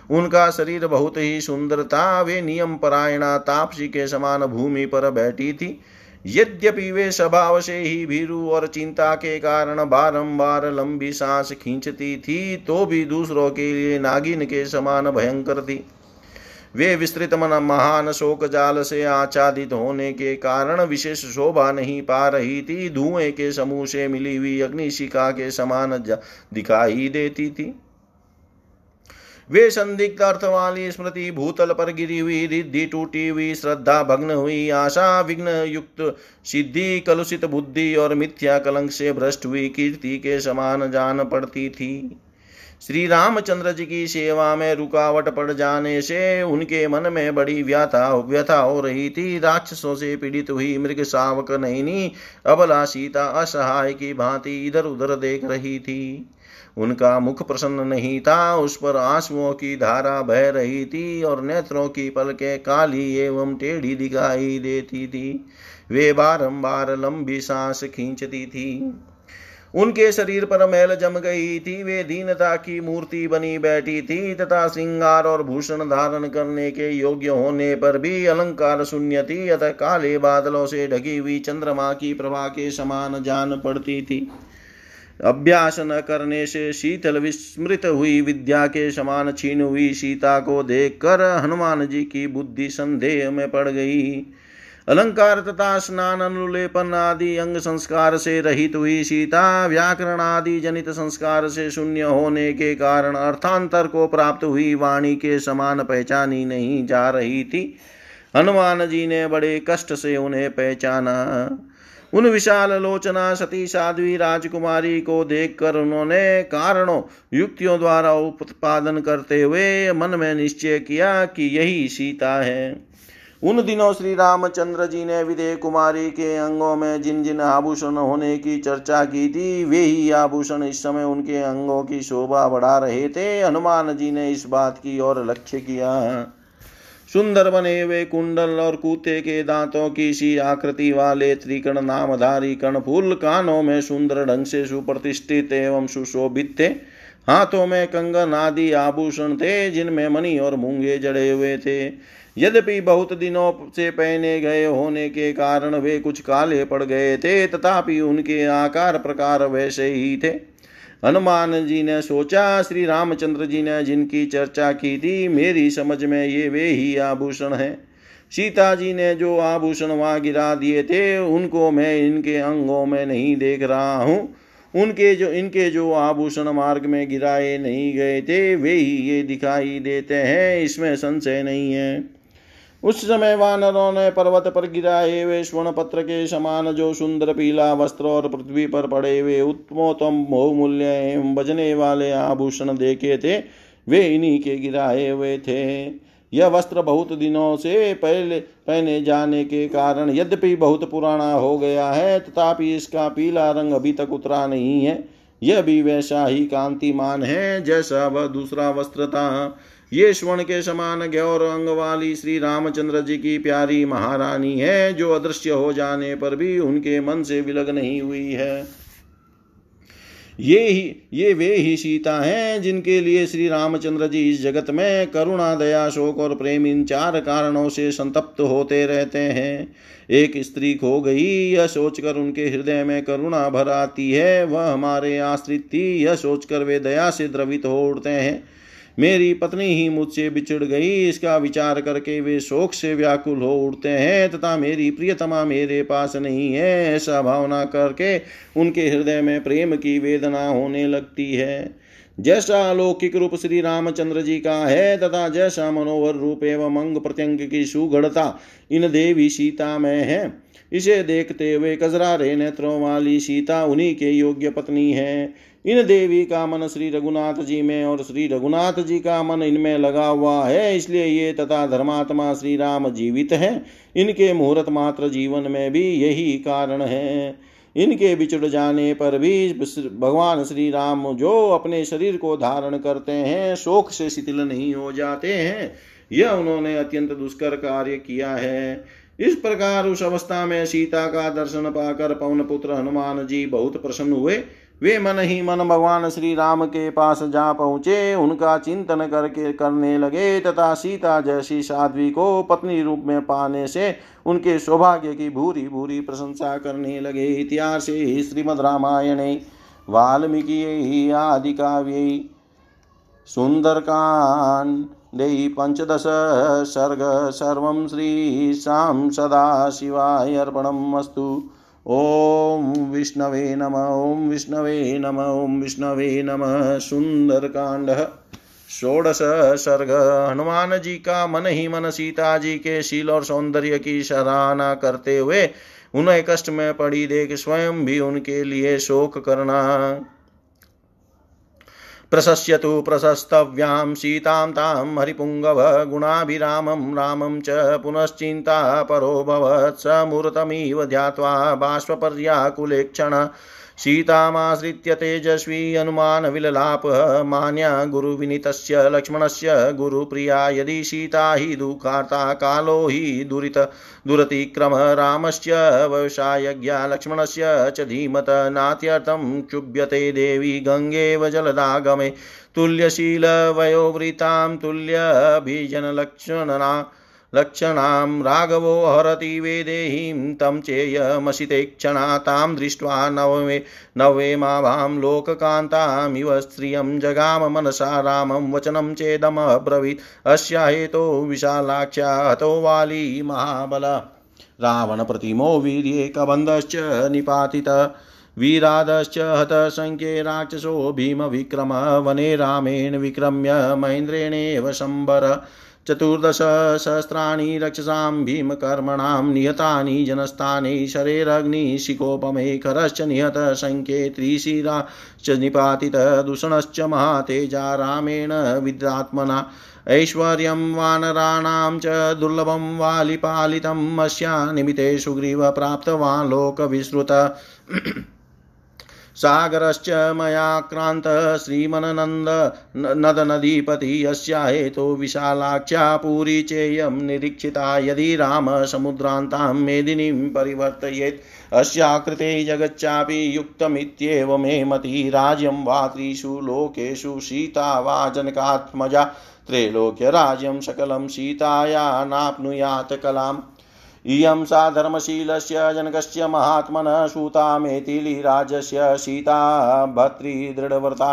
Speaker 1: उनका शरीर बहुत ही सुंदर था, वे नियम परायणा तापसी के समान भूमि पर बैठी थी। यद्यपि वे स्वभाव से ही भीरु और चिंता के कारण बारंबार लंबी सांस खींचती थी तो भी दूसरों के लिए नागिन के समान भयंकर थी। वे विस्तृत मन महान शोक जाल से आच्छादित होने के कारण विशेष शोभा नहीं पा रही थी। धुएँ के समूह से मिली हुई अग्निशिका के समान दिखाई देती थी। वे संदिग्ध अर्थ वाली स्मृति भूतल पर गिरी हुई, रिद्धि टूटी हुई, श्रद्धा भग्न हुई, आशा विघ्न युक्त, सिद्धि कलुषित बुद्धि और मिथ्या कलंक से भ्रष्ट हुई, कीर्ति के समान जान पड़ती थी। श्री रामचंद्र जी की सेवा में रुकावट पड़ जाने से उनके मन में बड़ी व्यथा व्यथा हो रही थी। राक्षसों से पीड़ित हुई मृग सावक नैनी, अबला सीता असहाय की भांति इधर उधर देख रही थी। उनका मुख प्रसन्न नहीं था, उस पर आंसुओं की धारा बह रही थी और नेत्रों की पलकें काली एवं टेढ़ी दिखाई देती थी। वे बारंबार लंबी सांस खींचती थी। उनके शरीर पर मैल जम गई थी, वे दीनता की मूर्ति बनी बैठी थी, तथा श्रृंगार और भूषण धारण करने के योग्य होने पर भी अलंकार शून्य थी, अतः काले बादलों से ढकी हुई चंद्रमा की प्रभा के समान जान पड़ती थी। अभ्यास न करने से शीतल विस्मृत हुई, विद्या के समान छीन हुई, सीता को देखकर हनुमान जी की बुद्धि संदेह में पड़ गई। अलंकार तथा स्नान अनुलेपन आदि अंग संस्कार से रहित हुई सीता व्याकरण आदि जनित संस्कार से शून्य होने के कारण अर्थांतर को प्राप्त हुई वाणी के समान पहचानी नहीं जा रही थी। हनुमान जी ने बड़े कष्ट से उन्हें पहचाना। उन विशाल लोचना सती साध्वी राजकुमारी को देखकर उन्होंने कारणों, युक्तियों द्वारा उत्पादन करते हुए मन में निश्चय किया कि यही सीता है। उन दिनों श्री रामचंद्र जी ने विदय कुमारी के अंगों में जिन जिन आभूषण होने की चर्चा की थी, वे ही आभूषण इस समय उनके अंगों की शोभा बढ़ा रहे थे। हनुमान जी ने इस बात की ओर लक्ष्य किया। सुंदर बने हुए कुंडल और कूते के दांतों की सी आकृति वाले त्रिकण, नामधारी कण, फूल कानों में सुंदर ढंग से सुप्रतिष्ठित एवं सुशोभित थे। हाथों में कंगन आदि आभूषण थे, जिनमें मणि और मूँगे जड़े हुए थे। यद्यपि बहुत दिनों से पहने गए होने के कारण वे कुछ काले पड़ गए थे, तथापि उनके आकार प्रकार वैसे ही थे। हनुमान जी ने सोचा, श्री रामचंद्र जी ने जिनकी चर्चा की थी, मेरी समझ में ये वे ही आभूषण हैं। सीता जी ने जो आभूषण वहाँ गिरा दिए थे, उनको मैं इनके अंगों में नहीं देख रहा हूँ। उनके जो, इनके जो आभूषण मार्ग में गिराए नहीं गए थे, वे ही ये दिखाई देते हैं, इसमें संशय नहीं है। उस समय वानरों ने पर्वत पर गिराए हुए स्वर्ण पत्र के समान जो सुंदर पीला वस्त्र और पृथ्वी पर पड़े हुए उत्तमोत्तम बहुमूल्य एवं बजने वाले आभूषण देखे थे, वे इन्हीं के गिराए हुए थे। यह वस्त्र बहुत दिनों से पहले पहने जाने के कारण यद्यपि बहुत पुराना हो गया है, तथापि इसका पीला रंग अभी तक उतरा नहीं है। यह भी वैसा ही कांतिमान है जैसा वह दूसरा वस्त्र था। ये स्वर्ण के समान गौर अंग वाली श्री रामचंद्र जी की प्यारी महारानी है, जो अदृश्य हो जाने पर भी उनके मन से विलग नहीं हुई है। ये ही, ये वे ही सीता हैं, जिनके लिए श्री रामचंद्र जी इस जगत में करुणा, दया, शोक और प्रेम इन चार कारणों से संतप्त होते रहते हैं। एक स्त्री खो गई, यह सोचकर उनके हृदय में करुणा भर आती है। वह हमारे आश्रित थी, यह सोचकर वे दया से द्रवित हो उठते हैं। मेरी पत्नी ही मुझसे बिछड़ गई। इसका विचार करके वे शोक से व्याकुल हो उठते हैं तथा मेरी प्रियतमा मेरे पास नहीं है। ऐसा भावना करके उनके हृदय में प्रेम की वेदना होने लगती है। जैसा अलौकिक रूप श्री रामचंद्र जी का है, तथा जैसा मनोहर रूप एवं अंग प्रत्यंग की सुगढ़ता इन देवी सीता में है। इसे देखते हुए कजरारे नेत्रों वाली सीता उन्हीं के योग्य पत्नी है। इन देवी का मन श्री रघुनाथ जी में और श्री रघुनाथ जी का मन इनमें लगा हुआ है, इसलिए ये तथा धर्मात्मा श्री राम जीवित हैं। इनके मुहूर्त मात्र जीवन में भी यही कारण है। इनके बिछड़ जाने पर भी भगवान श्री राम जो अपने शरीर को धारण करते हैं, शोक से शिथिल नहीं हो जाते हैं। यह उन्होंने अत्यंत दुष्कर कार्य किया है। इस प्रकार उस अवस्था में सीता का दर्शन पाकर पवन पुत्र हनुमान जी बहुत प्रसन्न हुए। वे मन ही मन भगवान श्री राम के पास जा पहुँचे। उनका चिंतन करके करने लगे तथा सीता जैसी साध्वी को पत्नी रूप में पाने से उनके सौभाग्य की भूरी भूरी प्रशंसा करने लगे। इतिहास श्रीमद रामायण, वाल्मीकि आदि काव्य, सुंदरकांडे पंचदश, सर्ग, सर्व श्री शाम सदा शिवाय अर्पणमस्तु ॐ विष्णवे नम ॐ विष्णवे नम, ओम विष्णवे नमः। सुंदरकांड, षोडश सर्ग। हनुमान जी का मन ही मन सीता जी के शील और सौंदर्य की सराहना करते हुए उन्हें कष्ट में पड़ी देख स्वयं भी उनके लिए शोक करना प्रशस्यतु प्रशस्तव्यां सीतां तां हरिपुङ्गव गुणाभिरामं रामं च पुनश्चिन्ता परोऽभवत् स मूर्तमिव ध्यात्वा बाष्पर्याकुलेक्षण सीतामाश्रित्य तेजस्वी हनुमानविललापः मान्या गुरुविनीतस्य लक्ष्मणस्य गुरुप्रिया यदि सीता हि दुःखार्ता, कालो हि दुरित, दुरतिक्रम रामस्य व्यवसायज्ञा लक्ष्मणस्य च धीमत, नात्यर्थं क्षुभ्यते देवी, गङ्गेव जलदागमे, तुल्यशीलवयोवृतां, तुल्यभिजनलक्षणना लक्षणां राघवो हरति वेदेहीं तं चेयमसिते क्षणा तां दृष्ट्वा नवमे नवेमाभां लोककान्तामिव स्त्रियं जगाम मनसा रामं वचनं चेदमब्रवीत्। अस्या हेतो विशालाख्या हतो वाली महाबल। रावणप्रतिमो वीर्ये कबन्धश्च निपातित। वीरादश्च हतसङ्ख्ये राक्षसो भीमविक्रम वने रामेण विक्रम्य महेन्द्रेणेव शम्बर चतुर्दशसहस्राणि रक्षसां भीमकर्मणां निहतानि जनस्थाने शरेरग्निशिकोपमे खरश्च निहतसङ्ख्ये त्रिशिराश्च निपातितदूषणश्च महातेजा रामेण विद्रात्मना। ऐश्वर्यं वानराणां च दुर्लभं वालिपालितम् अस्या निमिते सुग्रीव प्राप्तवान् लोकविश्रुत सागरश्च मयाक्रान्तः श्रीमननन्द नदनदीपति यस्या हेतो विशालाख्या पुरी चेयं निरीक्षिता यदि रामसमुद्रान्तां मेदिनीं परिवर्तयेत्। अस्याकृते जगच्चापि युक्तमित्येव मे मति राज्यं वा त्रिषु लोकेषु सीता वा जनकात्मजा। त्रैलोक्यराज्यं सकलं सीताया नाप्नुयात् कलाम्। इयं सा धर्मशीलस्य जनकस्य महात्मनः सूता मेथिलीराजस्य सीता भर्तृदृढव्रता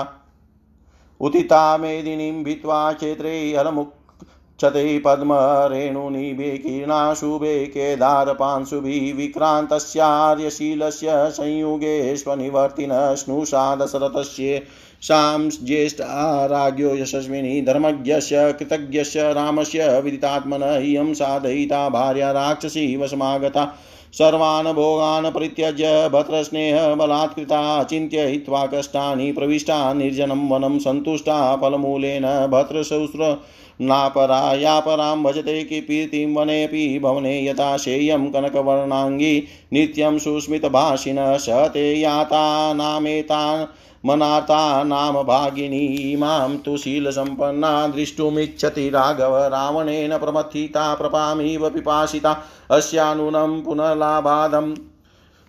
Speaker 1: उदिता मेदिनीं भित्त्वा क्षेत्रे हलमुक्षते पद्मरेणुनिभे किरणाशुभे केदारपांशुभिः विक्रान्तस्यार्यशीलस्य संयुगे स्वनिवर्तिनः स्नुषा दशरथस्य सां ज्येष्ठ राज्ञो यशस्विनी धर्मज्ञस्य, कृतज्ञस्य, रामस्य, विदितात्मन, इयं साधयिता, भार्या, राक्षसी, वशमागता सर्वान् भोगान् परित्यज्य भद्रस्नेहबलात्कृता अचिन्त्य, हित्वा कष्टानि, प्रविष्टा, निर्जनं, वनं, सन्तुष्टा, फलमूलेन भद्रशौस्र नापरा या परां भजते कीर्तिं वनेऽपि भवने यथा शेयं कनकवर्णाङ्गी नित्यं सुस्मितभाषिणः स ते याता नामेतान् मनार्ता नाम भागिनी माँ तु शीलसम्पन्ना द्रष्टुमिच्छति राघव रावणेन प्रमथिता प्रपामिव पिपासिता अस्यानूनं पुनर्लाभादम्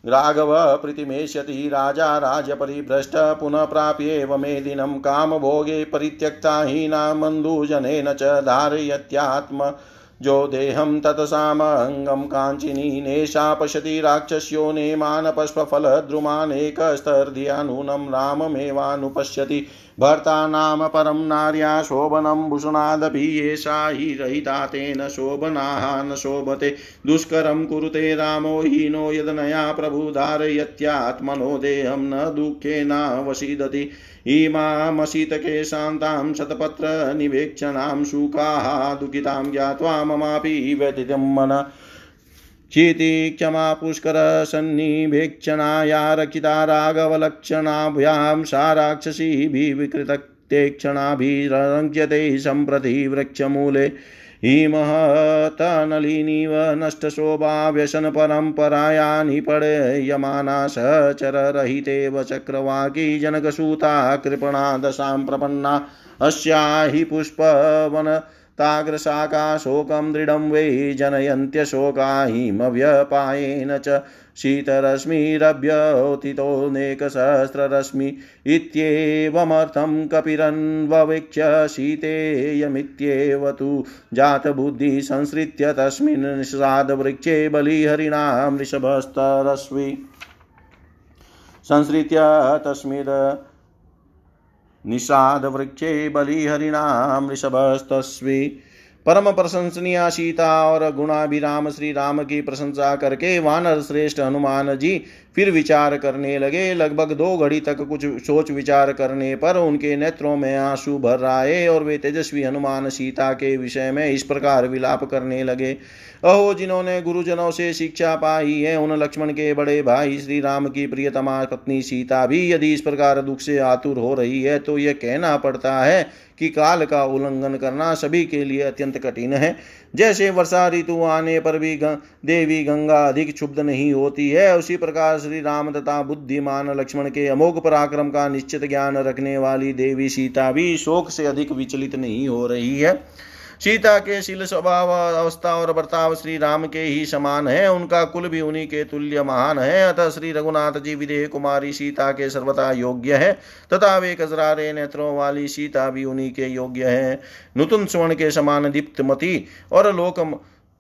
Speaker 1: राघव प्रीतिमेष्यति राजा राजपरिभ्रष्ट पुनः प्राप्येव मेदिनं कामभोगे परित्यक्ता हीना मन्दुजनेन च धारयत्यात्म। जो देहं तत्सामङ्गं काञ्चिनी नेशा पश्यति राक्षस्यो नेमानपष्पफलद्रुमानेकस्तर्ध्यानूनं राममेवानुपश्यति। भर्ता नाम परं नार्या शोभनं भूषणादपि येषा हि रहिता तेन शोभनाः न शोभते। दुष्करं कुरुते रामो हीनो यदनया प्रभुधारयत्यात्मनो देहं न दुःखेनावसीदति इमामशीतके शान्तां शतपत्रनिवेक्षणां शुकाः दुःखितां ज्ञात्वा ममापि व्यतितं मन। क्षितिक्षमा पुष्करसन्निभेक्षणाया रक्षिता राघवलक्षणाभ्यां सा राक्षसीभिः विकृतते क्षणाभिरङ्क्यते सम्प्रति वृक्षमूले। हिमहतनलिनीव नष्टशोभा व्यसनपरम्पराया निपडयमाना सचररहितेव चक्रवाकी जनकसूता कृपणा दशां प्रपन्ना अस्या हि पुष्पवन ताग्रशाखा शोकं दृढं वै जनयन्त्यशोका हिमव्यपायेन च शीतरश्मिरभ्यौतितोऽनेकसहस्ररश्मि इत्येवमर्थं कपिरन्ववीक्ष्य शीतेयमित्येव तु जातबुद्धिः संसृत्य तस्मिन् निषादवृक्षे बलिहरिणां वृषभस्तरश्वि संसृत्य तस्मिन् निषादवृक्षे बलिहरिणां वृषभस्तस्वि परम प्रशंसनीय सीता और गुणाभिराम श्री राम की प्रशंसा करके वानर श्रेष्ठ हनुमान जी फिर विचार करने लगे। लगभग दो घड़ी तक कुछ सोच विचार करने पर उनके नेत्रों में आँसू भर आए और वे तेजस्वी हनुमान सीता के विषय में इस प्रकार विलाप करने लगे। अहो जिन्होंने गुरुजनों से शिक्षा पाई है उन लक्ष्मण के बड़े भाई श्री राम की प्रियतमा पत्नी सीता भी यदि इस प्रकार दुख से आतुर हो रही है तो यह कहना पड़ता है कि काल का उल्लंघन करना सभी के लिए अत्यंत कठिन है। जैसे वर्षा ऋतु आने पर भी गं, देवी गंगा अधिक क्षुब्ध नहीं होती है उसी प्रकार श्री राम तथा बुद्धिमान लक्ष्मण के अमोघ पराक्रम का निश्चित ज्ञान रखने वाली देवी सीता भी शोक से अधिक विचलित नहीं हो रही है। सीता के शील स्वभाव, अवस्था और बर्ताव श्री राम के ही समान है। उनका कुल भी उन्हीं के तुल्य महान है। अतः श्री रघुनाथ जी विदेह कुमारी सीता के सर्वथा योग्य है। तथा वे कजरारे नेत्रों वाली सीता भी उन्हीं के योग्य है। नुतुन स्वर्ण के समान दीप्तमती और लोक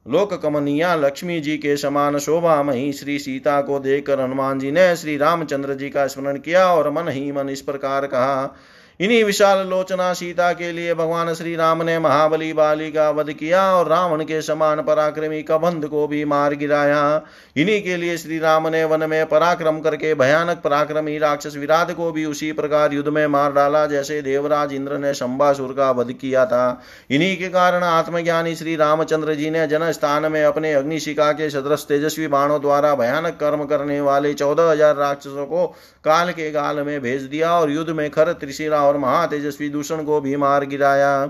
Speaker 1: लोक कमनिया लक्ष्मी जी के समान शोभा मही श्री सीता को देखकर हनुमान जी ने श्री रामचंद्र जी का स्मरण किया और मन ही मन इस प्रकार कहा इन्हीं विशाल लोचना सीता के लिए भगवान श्री राम ने महाबली बाली का वध किया और रावण के समान पराक्रमी कबंध को भी मार गिराया। इन्हीं के लिए श्री राम ने वन में पराक्रम करके भयानक पराक्रमी राक्षस विराट को भी उसी प्रकार युद्ध में मार डाला, जैसे देवराज इंद्र ने शंबासुर का वध किया था। इन्हीं के कारण आत्मज्ञानी श्री रामचंद्र जी ने जन स्थान में अपने अग्निशिका के सदृश तेजस्वी बाणों द्वारा भयानक कर्म करने वाले चौदह हज़ार राक्षसों को काल के गाल में भेज दिया और युद्ध में खर त्रिशिरा और महातेजस्वी दूषण को भी मार गिराया।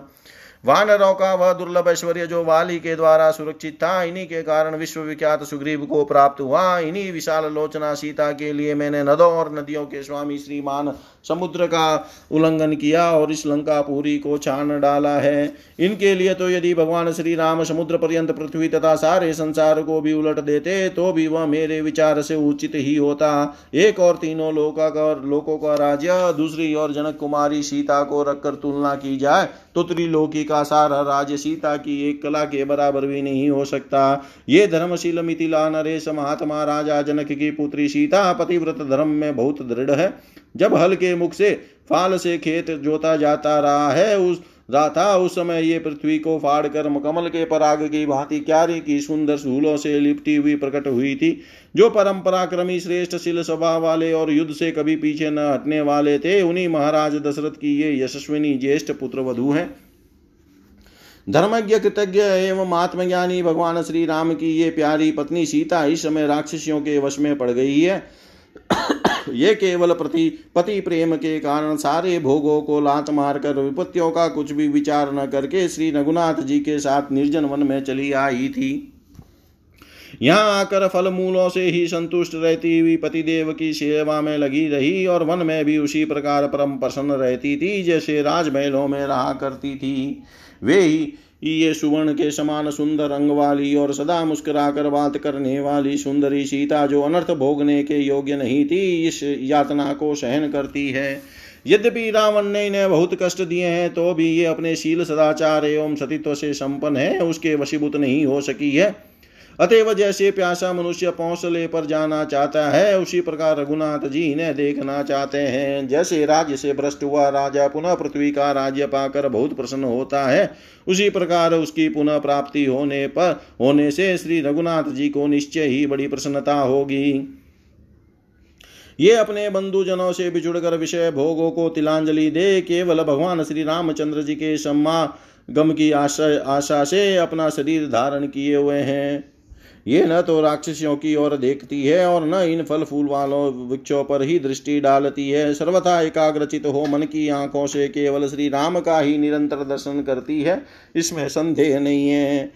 Speaker 1: वानरों का वह दुर्लभ ऐश्वर्य जो वाली के द्वारा सुरक्षित था, इन्हीं के कारण विश्वविख्यात सुग्रीव को प्राप्त हुआ। इन्हीं विशाल लोचना सीता के लिए मैंने नदों और नदियों के स्वामी श्रीमान समुद्र का उल्लंघन किया और इस लंका पूरी को छान डाला है। इनके लिए तो यदि भगवान श्री राम समुद्र पर्यंत पृथ्वी तथा सारे संसार को भी उलट देते तो भी वह मेरे विचार से उचित ही होता। एक और तीनों लोका का लोकों का राज्य, दूसरी और जनक कुमारी सीता को रखकर तुलना की जाए तो त्रिलोकी का सारा राज्य सीता की एक कला के बराबर भी नहीं हो सकता। ये धर्मशील मिथिला नरेश महात्मा राजा जनक की पुत्री सीता, पतिव्रत धर्म में बहुत दृढ़ है। जब हल के मुख से फाल से खेत जोता जाता रहा है, उस रहा था उस समय ये पृथ्वी को फाड़ कर कमल के पराग की भांति क्यारी की सुंदर सूलों से लिपटी हुई प्रकट हुई थी, जो परंपरा क्रमी श्रेष्ठ शिल स्वभाव वाले और युद्ध से कभी पीछे न हटने वाले थे, उन्हीं महाराज दशरथ की ये यशस्विनी ज्येष्ठ पुत्र वधु है। धर्मज्ञ, कृतज्ञ एवं आत्मज्ञानी भगवान श्री राम की ये प्यारी पत्नी सीता इस समय राक्षसियों के वश में पड़ गई है। ये केवल प्रति, पति प्रेम के कारण सारे भोगों को लात मारकर, विपत्तियों का कुछ भी विचार न करके श्री रघुनाथ जी के साथ निर्जन वन में चली आई थी। यहाँ आकर फल मूलों से ही संतुष्ट रहती हुई पतिदेव की सेवा में लगी रही और वन में भी उसी प्रकार परम प्रसन्न रहती थी जैसे राजमहलों में रहा करती थी। वे ही ये सुवर्ण के समान सुंदर अंग वाली और सदा मुस्कुराकर बात करने वाली सुंदरी सीता जो अनर्थ भोगने के योग्य नहीं थी, इस यातना को सहन करती है। यद्यपि रावण ने इन्हें बहुत कष्ट दिए हैं तो भी ये अपने शील सदाचार एवं सतीत्व से संपन्न है, उसके वशीभूत नहीं हो सकी है। अतएव जैसे प्यासा मनुष्य पौसले पर जाना चाहता है, उसी प्रकार रघुनाथ जी इन्हें देखना चाहते हैं। जैसे राज्य से भ्रष्ट हुआ राजा पुनः पृथ्वी का राज्य पाकर बहुत प्रसन्न होता है, उसी प्रकार उसकी पुनः प्राप्ति होने पर, होने से श्री रघुनाथ जी को निश्चय ही बड़ी प्रसन्नता होगी। ये अपने बंधुजनों से बिछुड़कर विषय भोगों को तिलांजलि दे केवल भगवान श्री रामचंद्र जी के सम्मा गम की आशा आशा से अपना शरीर धारण किए हुए हैं। ये न तो राक्षसियों की ओर देखती है और न इन फल फूल वालों वृक्षों पर ही दृष्टि डालती है। सर्वथा एकाग्रचित हो मन की आँखों से केवल श्री राम का ही निरंतर दर्शन करती है। इसमें संदेह नहीं है।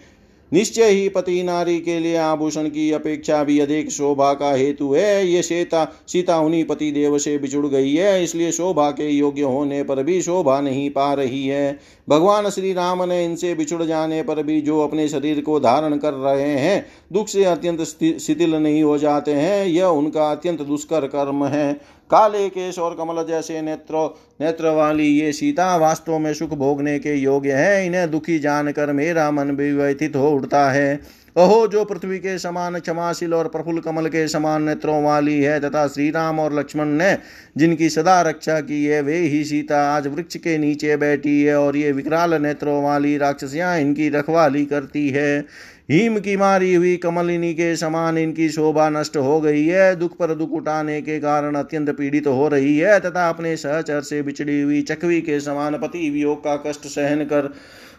Speaker 1: निश्चय ही पति नारी के लिए आभूषण की अपेक्षा भी अधिक शोभा का हेतु है। ये सीता सीता उन्हीं पति देव से बिछुड़ गई है, इसलिए शोभा के योग्य होने पर भी शोभा नहीं पा रही है। भगवान श्री राम ने इनसे बिछुड़ जाने पर भी जो अपने शरीर को धारण कर रहे हैं, दुख से अत्यंत शिथिल नहीं हो जाते हैं, यह उनका अत्यंत दुष्कर कर्म है। काले केश और कमल जैसे नेत्रों नेत्र वाली ये सीता वास्तव में सुख भोगने के योग्य है। इन्हें दुखी जानकर मेरा मन भी व्यथित हो उठता है। अहो जो पृथ्वी के समान क्षमाशील और प्रफुल्ल कमल के समान नेत्रों वाली है तथा श्री राम और लक्ष्मण ने जिनकी सदा रक्षा की है, वे ही सीता आज वृक्ष के नीचे बैठी है और ये विकराल नेत्रों वाली राक्षसियाँ इनकी रखवाली करती है। हिम की मारी हुई कमलिनी के समान इनकी शोभा नष्ट हो गई है। दुख पर दुख उठाने के कारण अत्यंत पीड़ित तो हो रही है तथा अपने सहचर से बिछड़ी हुई चकवी के समान पति वियोग का कष्ट सहन कर,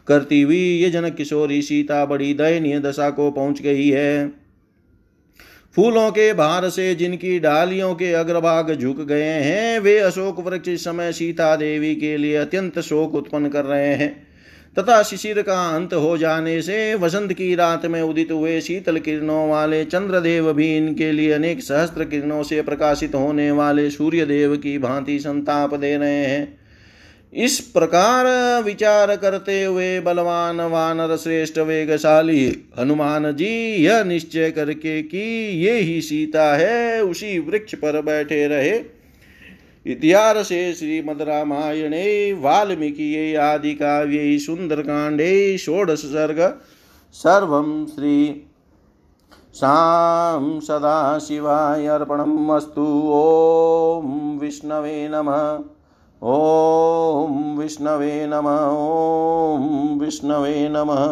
Speaker 1: करती हुई ये जनक किशोरी सीता बड़ी दयनीय दशा को पहुँच गई है। फूलों के भार से जिनकी डालियों के अग्रभाग झुक गए हैं, वे अशोक वृक्ष इस समय सीता देवी के लिए अत्यंत शोक उत्पन्न कर रहे हैं। तथा शिशिर का अंत हो जाने से वसंत की रात में उदित हुए शीतल किरणों वाले चंद्रदेव भी इनके लिए अनेक सहस्त्र किरणों से प्रकाशित होने वाले सूर्य देव की भांति संताप दे रहे हैं। इस प्रकार विचार करते हुए बलवान वानर श्रेष्ठ वेगशाली, हनुमान जी यह निश्चय करके कि ये ही सीता है, उसी वृक्ष पर बैठे रहे। इतिहासे श्रीमद्रामायणे वाल्मीकिये आदिकाव्ये सुन्दरकाण्डे षोडश सर्ग सर्वं श्री शां सदाशिवाय अर्पणम् अस्तु। ॐ विष्णवे नमः। ॐ विष्णवे नमः। ॐ विष्णवे नमः।